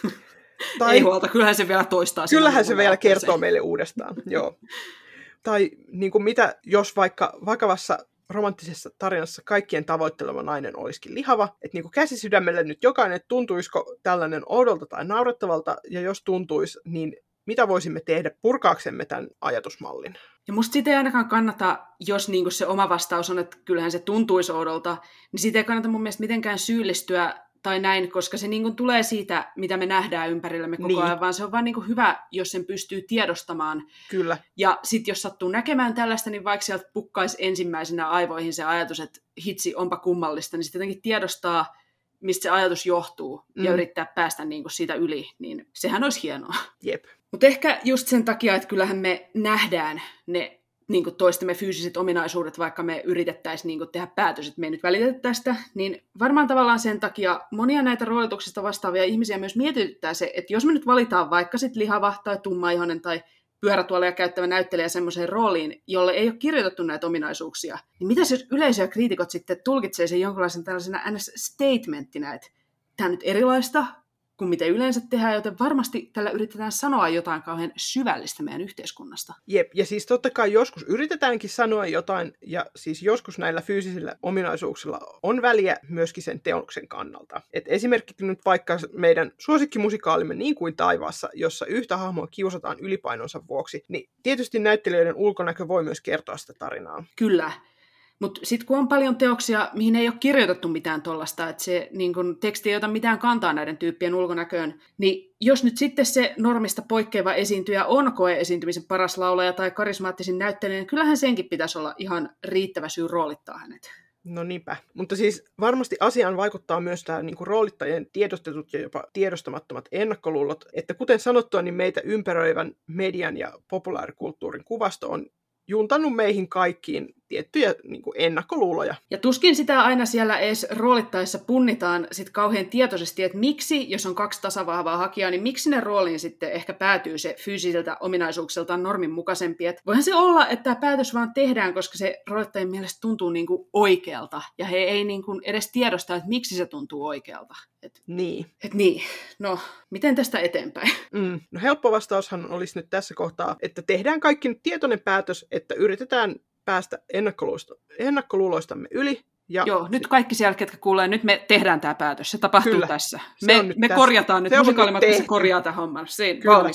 tai... Ei huolta, kyllähän se vielä toistaa. Kyllähän se vielä kertoo meille uudestaan, joo. Tai niin kuin mitä, jos vaikka vakavassa romanttisessa tarinassa kaikkien tavoittelema nainen olisikin lihava. Että niin käsi sydämelle nyt jokainen, että tuntuisiko tällainen oudolta tai naurettavalta, ja jos tuntuisi, niin mitä voisimme tehdä purkaaksemme tämän ajatusmallin? Ja musta sitä ei ainakaan kannata, jos niin se oma vastaus on, että kyllähän se tuntuisi oudolta, niin siitä ei kannata mun mielestä mitenkään syyllistyä tai näin, koska se niin kuin tulee siitä, mitä me nähdään ympärillämme koko niin. ajan, vaan se on vaan niin kuin hyvä, jos sen pystyy tiedostamaan. Kyllä. Ja sitten jos sattuu näkemään tällaista, niin vaikka sieltä pukkaisi ensimmäisenä aivoihin se ajatus, että hitsi, onpa kummallista, niin sitten jotenkin tiedostaa, mistä se ajatus johtuu mm. ja yrittää päästä niin kuin siitä yli, niin sehän olisi hienoa. Jep. Mutta ehkä just sen takia, että kyllähän me nähdään ne niin kuin toistemme fyysiset ominaisuudet, vaikka me yritettäisiin niin kuin tehdä päätös, että me ei nyt välitetä tästä, niin varmaan tavallaan sen takia monia näitä roolituksista vastaavia ihmisiä myös mietityttää se, että jos me nyt valitaan vaikka sit lihava tai tummaihoinen tai pyörätuoleja käyttävä näyttelijä semmoiseen rooliin, jolle ei ole kirjoitettu näitä ominaisuuksia, niin mitä jos yleisö ja kriitikot sitten tulkitsee sen jonkinlaisen tällaisena ns-statementtina, että tämä nyt erilaista, kuin mitä yleensä tehdään, joten varmasti tällä yritetään sanoa jotain kauhean syvällistä meidän yhteiskunnasta. Jep, ja siis totta kai joskus yritetäänkin sanoa jotain, ja siis joskus näillä fyysisillä ominaisuuksilla on väliä myöskin sen teoksen kannalta. Et esimerkiksi nyt vaikka meidän suosikkimusikaalimme Niin kuin taivaassa, jossa yhtä hahmoa kiusataan ylipainonsa vuoksi, niin tietysti näyttelijöiden ulkonäkö voi myös kertoa sitä tarinaa. Kyllä, mutta sitten kun on paljon teoksia, mihin ei ole kirjoitettu mitään tuollaista, että se niin kun, teksti ei ota mitään kantaa näiden tyyppien ulkonäköön, niin jos nyt sitten se normista poikkeava esiintyjä on koe-esiintymisen paras laulaja tai karismaattisin näyttelijä, niin kyllähän senkin pitäisi olla ihan riittävä syy roolittaa hänet. No niinpä. Mutta siis varmasti asiaan vaikuttaa myös tämä niin kuin roolittajien tiedostetut ja jopa tiedostamattomat ennakkoluulot, että kuten sanottua, niin meitä ympäröivän median ja populaarikulttuurin kuvasto on juntannut meihin kaikkiin tiettyjä niin kuin ennakkoluuloja. Ja tuskin sitä aina siellä edes roolittaessa punnitaan sit kauhean tietoisesti, että miksi, jos on kaksi tasavahvaa hakijaa, niin miksi ne rooliin sitten ehkä päätyy se fyysisiltä ominaisuuksiltaan normin mukaisempi. Et voihan se olla, että tämä päätös vaan tehdään, koska se roolittajien mielestä tuntuu niin kuin oikealta, ja he ei niin kuin edes tiedosta, että miksi se tuntuu oikealta. Et, niin. Et niin. No, miten tästä eteenpäin? Mm. No helppo vastaushan olisi nyt tässä kohtaa, että tehdään kaikki nyt tietoinen päätös, että yritetään päästä ennakkoluuloistamme yli Ja Joo, nyt kaikki siellä, ketkä kuulee, nyt me tehdään tämä päätös. Se tapahtuu Kyllä. tässä. Se Me, nyt me tässä. korjataan nyt, musikaalimatkassa korjaa tämän homman. Se Kyllä.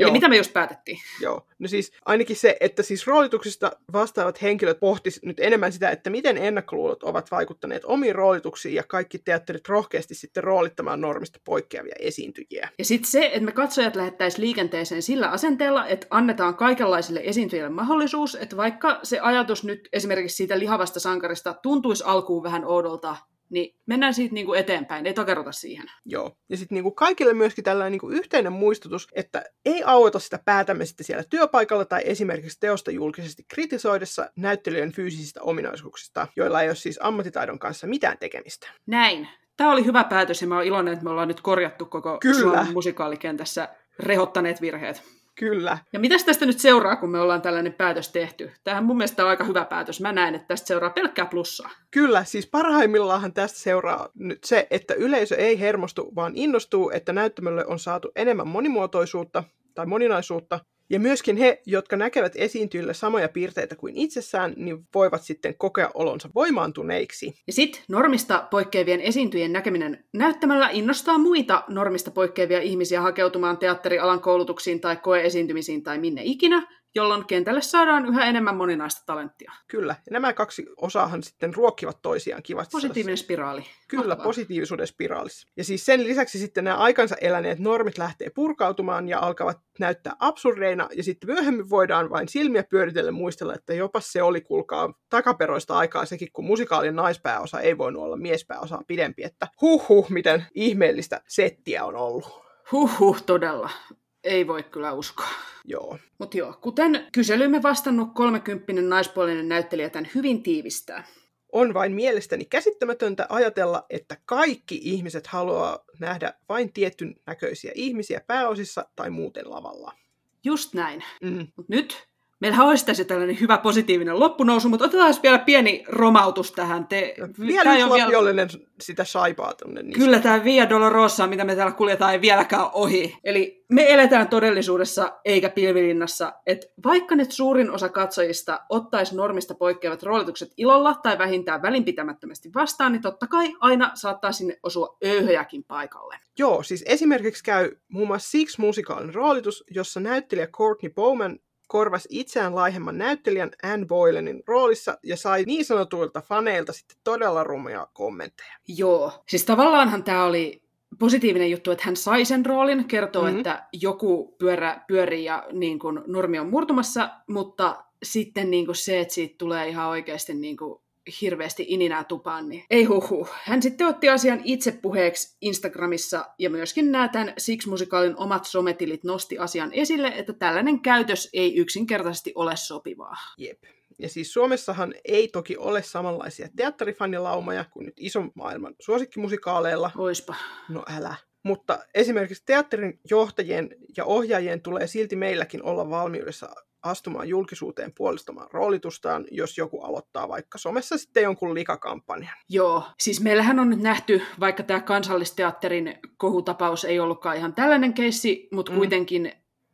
Valmis. Eli Joo. mitä me just päätettiin? Joo, no siis ainakin se, että siis roolituksista vastaavat henkilöt pohtis nyt enemmän sitä, että miten ennakkoluulot ovat vaikuttaneet omiin roolituksiin ja kaikki teatterit rohkeasti sitten roolittamaan normista poikkeavia esiintyjiä. Ja sitten se, että me katsojat lähettäisiin liikenteeseen sillä asenteella, että annetaan kaikenlaisille esiintyjille mahdollisuus, että vaikka se ajatus nyt esimerkiksi siitä lihavasta sankarista tuntuisi alkuun vähän oudolta, niin mennään siitä niinku eteenpäin, ei takerrota siihen. Joo. Ja sitten niinku kaikille myöskin tällainen niinku yhteinen muistutus, että ei aueta sitä päätämme sitten siellä työpaikalla tai esimerkiksi teosta julkisesti kritisoidessa näyttelijän fyysisistä ominaisuuksista, joilla ei ole siis ammattitaidon kanssa mitään tekemistä. Näin. Tämä oli hyvä päätös ja mä oon iloinen, että me ollaan nyt korjattu koko Kyllä. Suomen musikaallikentässä rehottaneet virheet. Kyllä. Ja mitäs tästä nyt seuraa, kun me ollaan tällainen päätös tehty? Tämähän mun mielestä on aika hyvä päätös. Mä näen, että tästä seuraa pelkkää plussaa. Kyllä, siis parhaimmillaan tästä seuraa nyt se, että yleisö ei hermostu, vaan innostuu, että näyttämölle on saatu enemmän monimuotoisuutta tai moninaisuutta. Ja myöskin he, jotka näkevät esiintyjille samoja piirteitä kuin itsessään, niin voivat sitten kokea olonsa voimaantuneiksi. Ja sit normista poikkeavien esiintyjien näkeminen näyttämällä innostaa muita normista poikkeavia ihmisiä hakeutumaan teatterialan koulutuksiin tai koeesiintymisiin tai minne ikinä, jolloin kentälle saadaan yhä enemmän moninaista talenttia. Kyllä, ja nämä kaksi osaahan sitten ruokkivat toisiaan kivasti. Positiivinen spiraali. Kyllä, Mahtavaa. positiivisuuden spiraalissa. Ja siis sen lisäksi sitten nämä aikansa eläneet normit lähtee purkautumaan ja alkavat näyttää absurdeina, ja sitten myöhemmin voidaan vain silmiä pyöritellen muistella, että jopa se oli, kuulkaa, takaperoista aikaa sekin, kun musikaalin naispääosa ei voinut olla miespääosaa pidempi, että huh miten ihmeellistä settiä on ollut. Huhhuh, todella. Ei voi kyllä uskoa. Joo. Mutta joo, kuten kyselymme vastannut 30 naispuolinen näyttelijä tämän hyvin tiivistää. On vain mielestäni käsittämätöntä ajatella, että kaikki ihmiset haluaa nähdä vain tietyn näköisiä ihmisiä pääosissa tai muuten lavalla. Just näin. Mm. Mut nyt meillähän olisi tässä tällainen hyvä positiivinen loppunousu, mutta otetaan vielä pieni romautus tähän. Te, Vielä yksi lapiollinen sitä saipaa tonne. Niin Kyllä tämä Via Dolorosa, mitä me täällä kuljetaan, ei vieläkään ohi. Eli me eletään todellisuudessa eikä pilvilinnassa, että vaikka nyt suurin osa katsojista ottaisi normista poikkeavat roolitukset ilolla tai vähintään välinpitämättömästi vastaan, niin totta kai aina saattaa sinne osua öyhöjäkin paikalle. Joo, siis esimerkiksi käy muun muassa Six musikaalinen roolitus, jossa näyttelijä Courtney Bowman korvasi itseään laihemman näyttelijän Anne Boylenin roolissa ja sai niin sanotuilta faneilta sitten todella rumia kommentteja. Joo, siis tavallaanhan tämä oli positiivinen juttu, että hän sai sen roolin, kertoo, Mhm. mm-hmm. että joku pyörä pyörii ja niin kuin, normi on murtumassa, mutta sitten niin kuin se, että siitä tulee ihan oikeasti niin kuin, hirveästi ininää tupaan, niin ei huhu. Hän sitten otti asian itse puheeksi Instagramissa ja myöskin nämä tämän Six-musikaalin omat sometilit nosti asian esille, että tällainen käytös ei yksinkertaisesti ole sopivaa. Jep. Ja siis Suomessahan ei toki ole samanlaisia teatterifanilaumoja kuin nyt ison maailman suosikkimusikaaleilla. Oispa. No älä. Mutta esimerkiksi teatterin johtajien ja ohjaajien tulee silti meilläkin olla valmiudessa astumaan julkisuuteen puolustamaan roolitustaan, jos joku aloittaa vaikka somessa sitten jonkun likakampanjan. Joo, siis meillähän on nyt nähty, vaikka tämä kansallisteatterin kohutapaus ei ollutkaan ihan tällainen keissi, mutta Mm. mm. kuitenkin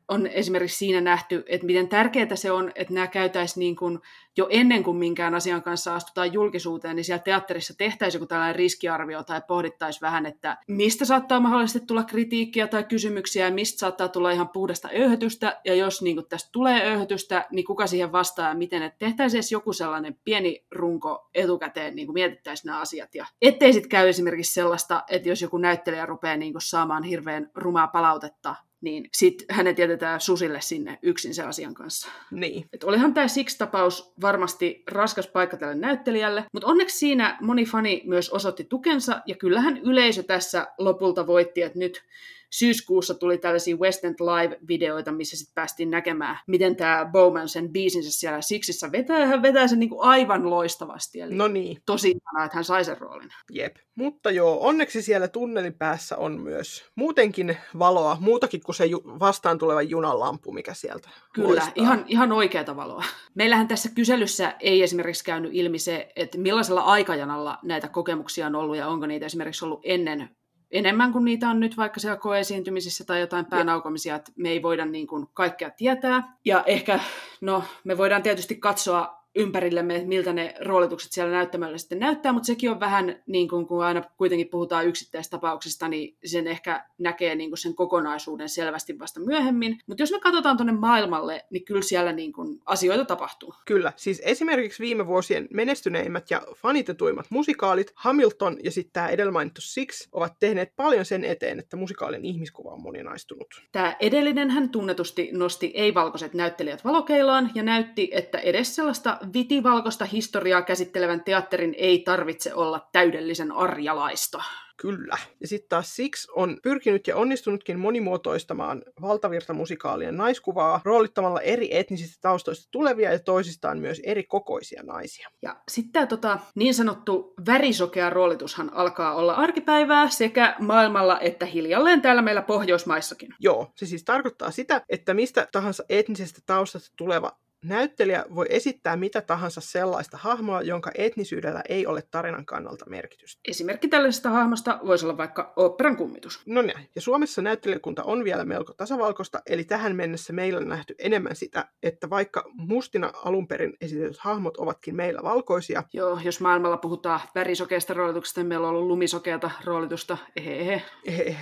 on esimerkiksi siinä nähty, että miten tärkeää se on, että nämä käytäisiin niin kuin jo ennen kuin minkään asian kanssa astutaan julkisuuteen, niin siellä teatterissa tehtäisiin joku tällainen riskiarvio tai pohdittaisiin vähän, että mistä saattaa mahdollisesti tulla kritiikkiä tai kysymyksiä ja mistä saattaa tulla ihan puhdasta öyhötystä ja jos niin kuin tästä tulee öyhötystä, niin kuka siihen vastaa ja miten, että tehtäisiin edes joku sellainen pieni runko etukäteen, niin kuin mietittäisiin nämä asiat. Ja ettei sitten käy esimerkiksi sellaista, että jos joku näyttelijä rupeaa niin kuin saamaan hirveän rumaa palautetta, niin sitten hänet jätetään susille sinne yksin sen asian kanssa. Niin. Et olihan tämä Six-tapaus varmasti raskas paikka tälle näyttelijälle, mutta onneksi siinä moni fani myös osoitti tukensa, ja kyllähän yleisö tässä lopulta voitti, että nyt syyskuussa tuli tällaisia West End Live-videoita, missä sitten päästiin näkemään, miten tämä Bowman sen biisinsä siellä Sixissä vetää, ja hän vetää sen niinku aivan loistavasti, eli No niin, tosi ihanaa, että hän sai sen roolin. jep. Mutta joo, onneksi siellä tunnelin päässä on myös muutenkin valoa, muutakin kuin se ju- vastaan tuleva junan lampu, mikä sieltä Kyllä, loistaa. ihan, ihan oikeata valoa. Meillähän tässä kyselyssä ei esimerkiksi käynyt ilmi se, että millaisella aikajanalla näitä kokemuksia on ollut ja onko niitä esimerkiksi ollut ennen enemmän kuin niitä on nyt vaikka siellä koeesiintymisissä tai jotain päänaukomisia, että me ei voida niin kuin kaikkea tietää. Ja ehkä, no, me voidaan tietysti katsoa ympärillemme, että miltä ne roolitukset siellä näyttämällä sitten näyttää, mutta sekin on vähän, niin kuin, kun aina kuitenkin puhutaan yksittäistapauksista, niin sen ehkä näkee niin kuin sen kokonaisuuden selvästi vasta myöhemmin. Mutta jos me katsotaan tuonne maailmalle, niin kyllä siellä niin kuin asioita tapahtuu. Kyllä, siis esimerkiksi viime vuosien menestyneimmät ja fanitetuimmat musikaalit, Hamilton ja sitten tämä edellä mainittu Six, ovat tehneet paljon sen eteen, että musikaalin ihmiskuva on moninaistunut. Tämä edellinen hän tunnetusti nosti ei-valkoiset näyttelijät valokeilaan ja näytti, että edes sellaista vitivalkoista historiaa käsittelevän teatterin ei tarvitse olla täydellisen arjalaista. Kyllä. Ja sitten taas Six on pyrkinyt ja onnistunutkin monimuotoistamaan valtavirtamusikaalien naiskuvaa roolittamalla eri etnisistä taustoista tulevia ja toisistaan myös eri kokoisia naisia. Ja sitten tämä tota, niin sanottu värisokea roolitushan alkaa olla arkipäivää sekä maailmalla että hiljalleen täällä meillä Pohjoismaissakin. Joo, se siis tarkoittaa sitä, että mistä tahansa etnisestä taustasta tuleva Näyttelijä voi esittää mitä tahansa sellaista hahmoa, jonka etnisyydellä ei ole tarinan kannalta merkitystä. Esimerkki tällaisesta hahmosta voisi olla vaikka operan kummitus. No niin, ja Suomessa näyttelijäkunta on vielä melko tasavalkoista, eli tähän mennessä meillä on nähty enemmän sitä, että vaikka mustina alun perin esitetyt hahmot ovatkin meillä valkoisia. Joo, jos maailmalla puhutaan värisokeista roolituksesta, niin meillä on ollut lumisokeata roolitusta. Ehehe. Ehehe.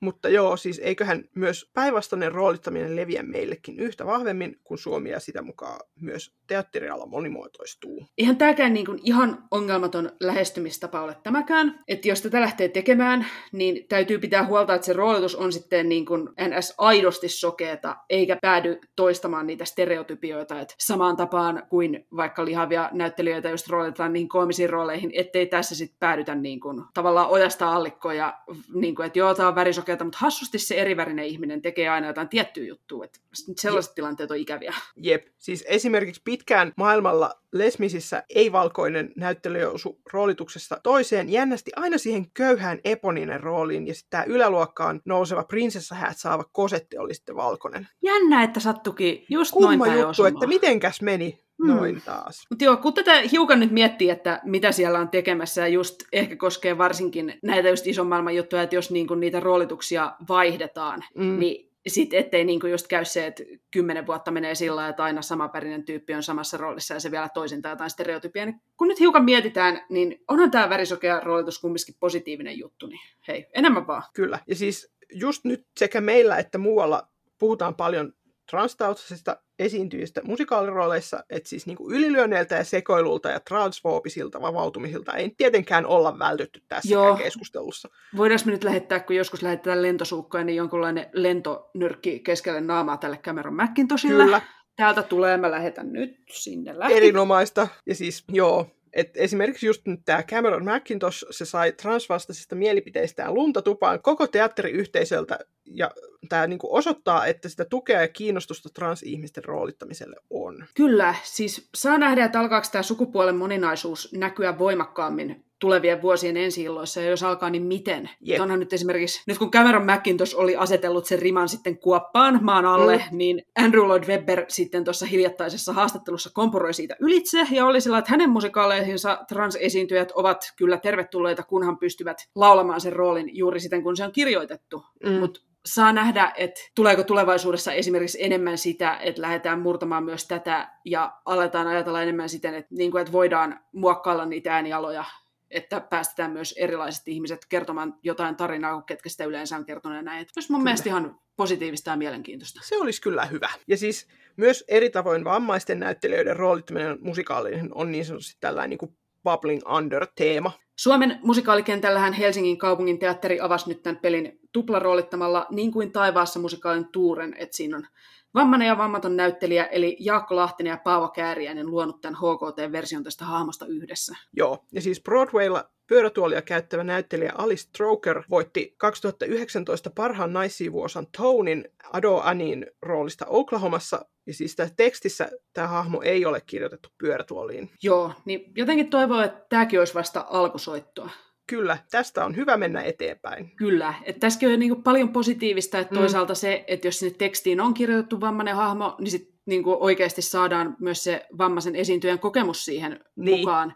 Mutta joo, siis eiköhän myös päinvastainen roolittaminen leviä meillekin yhtä vahvemmin, kun Suomi ja sitä mukaan myös teatteriala monimuotoistuu. Ihan tämäkään niin kuin ihan ongelmaton lähestymistapa ole tämäkään. Että jos tätä lähtee tekemään, niin täytyy pitää huolta, että se roolitus on sitten niin kuin ns. aidosti sokeeta, eikä päädy toistamaan niitä stereotypioita. Että samaan tapaan kuin vaikka lihavia näyttelijöitä just roolitetaan niin koomisiin rooleihin, ettei tässä sitten päädytä niin kuin, tavallaan ojasta allikkoja, niin kuin, että joo, tämä on värisokeata, mutta hassusti se erivärinen ihminen tekee aina jotain tiettyä juttua. Että sellaiset Jep. tilanteet on ikäviä. Jep, siis esimerkiksi pitkään maailmalla lesmisissä ei-valkoinen näyttelijä roolituksesta toiseen jännästi aina siihen köyhään Eponinen rooliin, ja sitten tämä yläluokkaan nouseva prinsessahäät saava kosetti oli sitten valkoinen. Jännä, että sattukin just Kumma noin juttu, osumaan. että mitenkäs meni noin hmm. taas. Mutta joo, kun tätä hiukan nyt miettii, että mitä siellä on tekemässä, ja just ehkä koskee varsinkin näitä just ison maailman juttuja, että jos niinku niitä roolituksia vaihdetaan, mm. niin sitten ettei niinku just käy se, että kymmenen vuotta menee sillä että aina samapärinen tyyppi on samassa roolissa ja se vielä toisintaa jotain stereotypia. Niin kun nyt hiukan mietitään, niin onhan tämä värisokea roolitus kumminkin positiivinen juttu, niin hei, enemmän vaan. Kyllä, ja siis just nyt sekä meillä että muualla puhutaan paljon transtaustaisista esiintyjistä musikaalirooleissa, että siis niin kuin ylilyönneiltä ja sekoilulta ja transfoobisilta vavautumisilta ei tietenkään olla vältytty tässä Joo. keskustelussa. Voidaanko me nyt lähettää, kun joskus lähetetään lentosuukkoja, niin jonkunlainen lentonyrkki keskelle naamaa tälle Cameron McIntoshille? Kyllä. Täältä tulee, mä lähetän nyt sinne lähti. Erinomaista. Ja siis, joo, et esimerkiksi just nyt tämä Cameron McIntosh, se sai transvastaisista mielipiteistään lunta tupaan koko teatteriyhteisöltä, ja tämä niinku osoittaa, että sitä tukea ja kiinnostusta transihmisten roolittamiselle on. Kyllä, siis saa nähdä, että alkaako tämä sukupuolen moninaisuus näkyä voimakkaammin tulevien vuosien ensi ja jos alkaa, niin miten? Yep. Onhan nyt esimerkiksi, nyt kun Cameron McIntosh oli asetellut sen riman sitten kuoppaan maan alle, mm. niin Andrew Lloyd Webber sitten tuossa hiljattaisessa haastattelussa kompuroi siitä ylitse, ja oli sillä, että hänen musikaaleihinsa transesiintyjät ovat kyllä tervetulleita, kunhan pystyvät laulamaan sen roolin juuri siten, kun se on kirjoitettu. Mm. Mutta saa nähdä, että tuleeko tulevaisuudessa esimerkiksi enemmän sitä, että lähdetään murtamaan myös tätä ja aletaan ajatella enemmän siten, että, niin kuin, että voidaan muokkailla niitä äänialoja että päästetään myös erilaiset ihmiset kertomaan jotain tarinaa, ketkä sitä yleensä on kertoneet näin. Että mun kyllä. mielestä ihan positiivista ja mielenkiintoista. Se olisi kyllä hyvä. Ja siis myös eri tavoin vammaisten näyttelijöiden roolittaminen musikaaliin on niin sanotusti tällainen niin kuin bubbling under-teema. Suomen musikaalikentällähän Helsingin kaupungin teatteri avasi nyt tämän pelin tuplaroolittamalla niin kuin taivaassa musikaalin tuuren, että siinä on Vammainen ja vammaton näyttelijä, eli Jaakko Lahtinen ja Paavo Kääriäinen luonut tämän HKT-version tästä hahmosta yhdessä. Joo, ja siis Broadwaylla pyörätuolia käyttävä näyttelijä Alice Stroker voitti 2019 parhaan naissivuosan Tonin Ado Anin roolista Oklahomassa, ja siis tässä tekstissä tämä hahmo ei ole kirjoitettu pyörätuoliin. Joo, niin jotenkin toivoo, että tämäkin olisi vasta alkusoittoa kyllä, tästä on hyvä mennä eteenpäin. Kyllä, että tässäkin on niin paljon positiivista, että mm. toisaalta se, että jos sinne tekstiin on kirjoitettu vammainen hahmo, niin sitten niin oikeasti saadaan myös se vammaisen esiintyjän kokemus siihen niin. mukaan.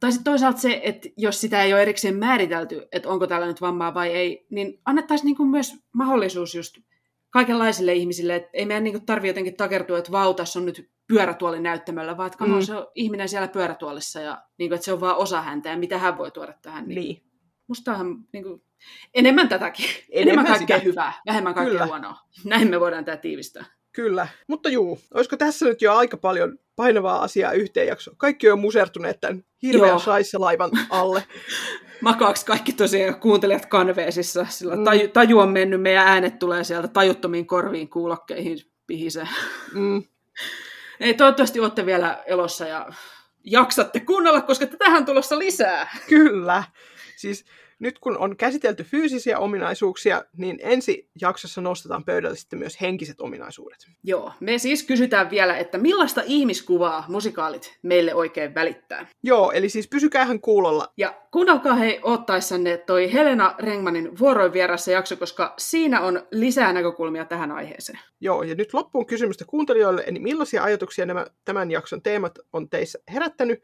Tai sitten toisaalta se, että jos sitä ei ole erikseen määritelty, että onko täällä nyt vammaa vai ei, niin annettaisiin niin myös mahdollisuus just kaikenlaisille ihmisille, että ei meidän niin tarvitse jotenkin takertua, että vau, tässä on nyt pyörätuolinäyttämöllä, vaan että mm. Se on ihminen siellä pyörätuolissa ja niin kuin, että se on vaan osa häntä ja mitä hän voi tuoda tähän. Niin. Niin. Musta on niin kuin, enemmän tätäkin. Enemmän, Enemmän kaikkea sitä. hyvää, vähemmän kaikkea Kyllä. huonoa. Näin me voidaan tämä tiivistää. Kyllä. Mutta juu, olisiko tässä nyt jo aika paljon painavaa asiaa yhteen jaksoon? Kaikki on musertuneet tämän hirveän Joo. shaissa-laivan alle. Makaaks kaikki tosiaan kuuntelijat kanveesissa, sillä Mm. taju, taju on mennyt, meidän äänet tulee sieltä tajuttomiin korviin, kuulokkeihin, pihisee. Mm. Ei, toivottavasti olette vielä elossa ja jaksatte kuunnella, koska tätähän on tulossa lisää. Kyllä. Siis nyt kun on käsitelty fyysisiä ominaisuuksia, niin ensi jaksossa nostetaan pöydälle sitten myös henkiset ominaisuudet. Joo, me siis kysytään vielä, että millaista ihmiskuvaa musikaalit meille oikein välittää. Joo, eli siis pysykäähän kuulolla. Ja kuunnelkaa hei ottaessanne toi Helena Rengmanin vuoroin vierassa jakso, koska siinä on lisää näkökulmia tähän aiheeseen. Joo, ja nyt loppuun kysymystä kuuntelijoille, eli millaisia ajatuksia nämä tämän jakson teemat on teissä herättänyt,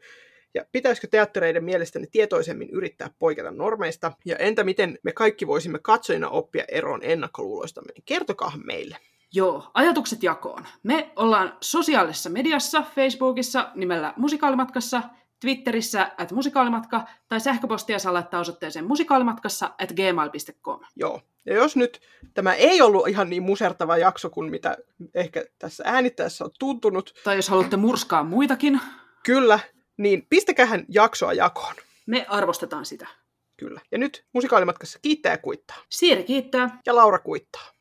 ja pitäisikö teattereiden mielestäni tietoisemmin yrittää poiketa normeista, ja entä miten me kaikki voisimme katsojina oppia eroon ennakkoluuloistamme, kertokaahan meille. Joo, ajatukset jakoon. Me ollaan sosiaalisessa mediassa, Facebookissa nimellä Musikaalimatkassa, Twitterissä at musikaalimatka tai sähköpostia saa laittaa osoitteeseen musikaalimatkassa at gmail.com. Joo, ja jos nyt tämä ei ollut ihan niin musertava jakso kuin mitä ehkä tässä äänittäessä on tuntunut, Tai jos haluatte murskaa muitakin, kyllä, niin pistäkähän jaksoa jakoon. me arvostetaan sitä. Kyllä. Ja nyt musikaalimatkassa kiittää ja kuittaa. Siiri kiittää. Ja Laura kuittaa.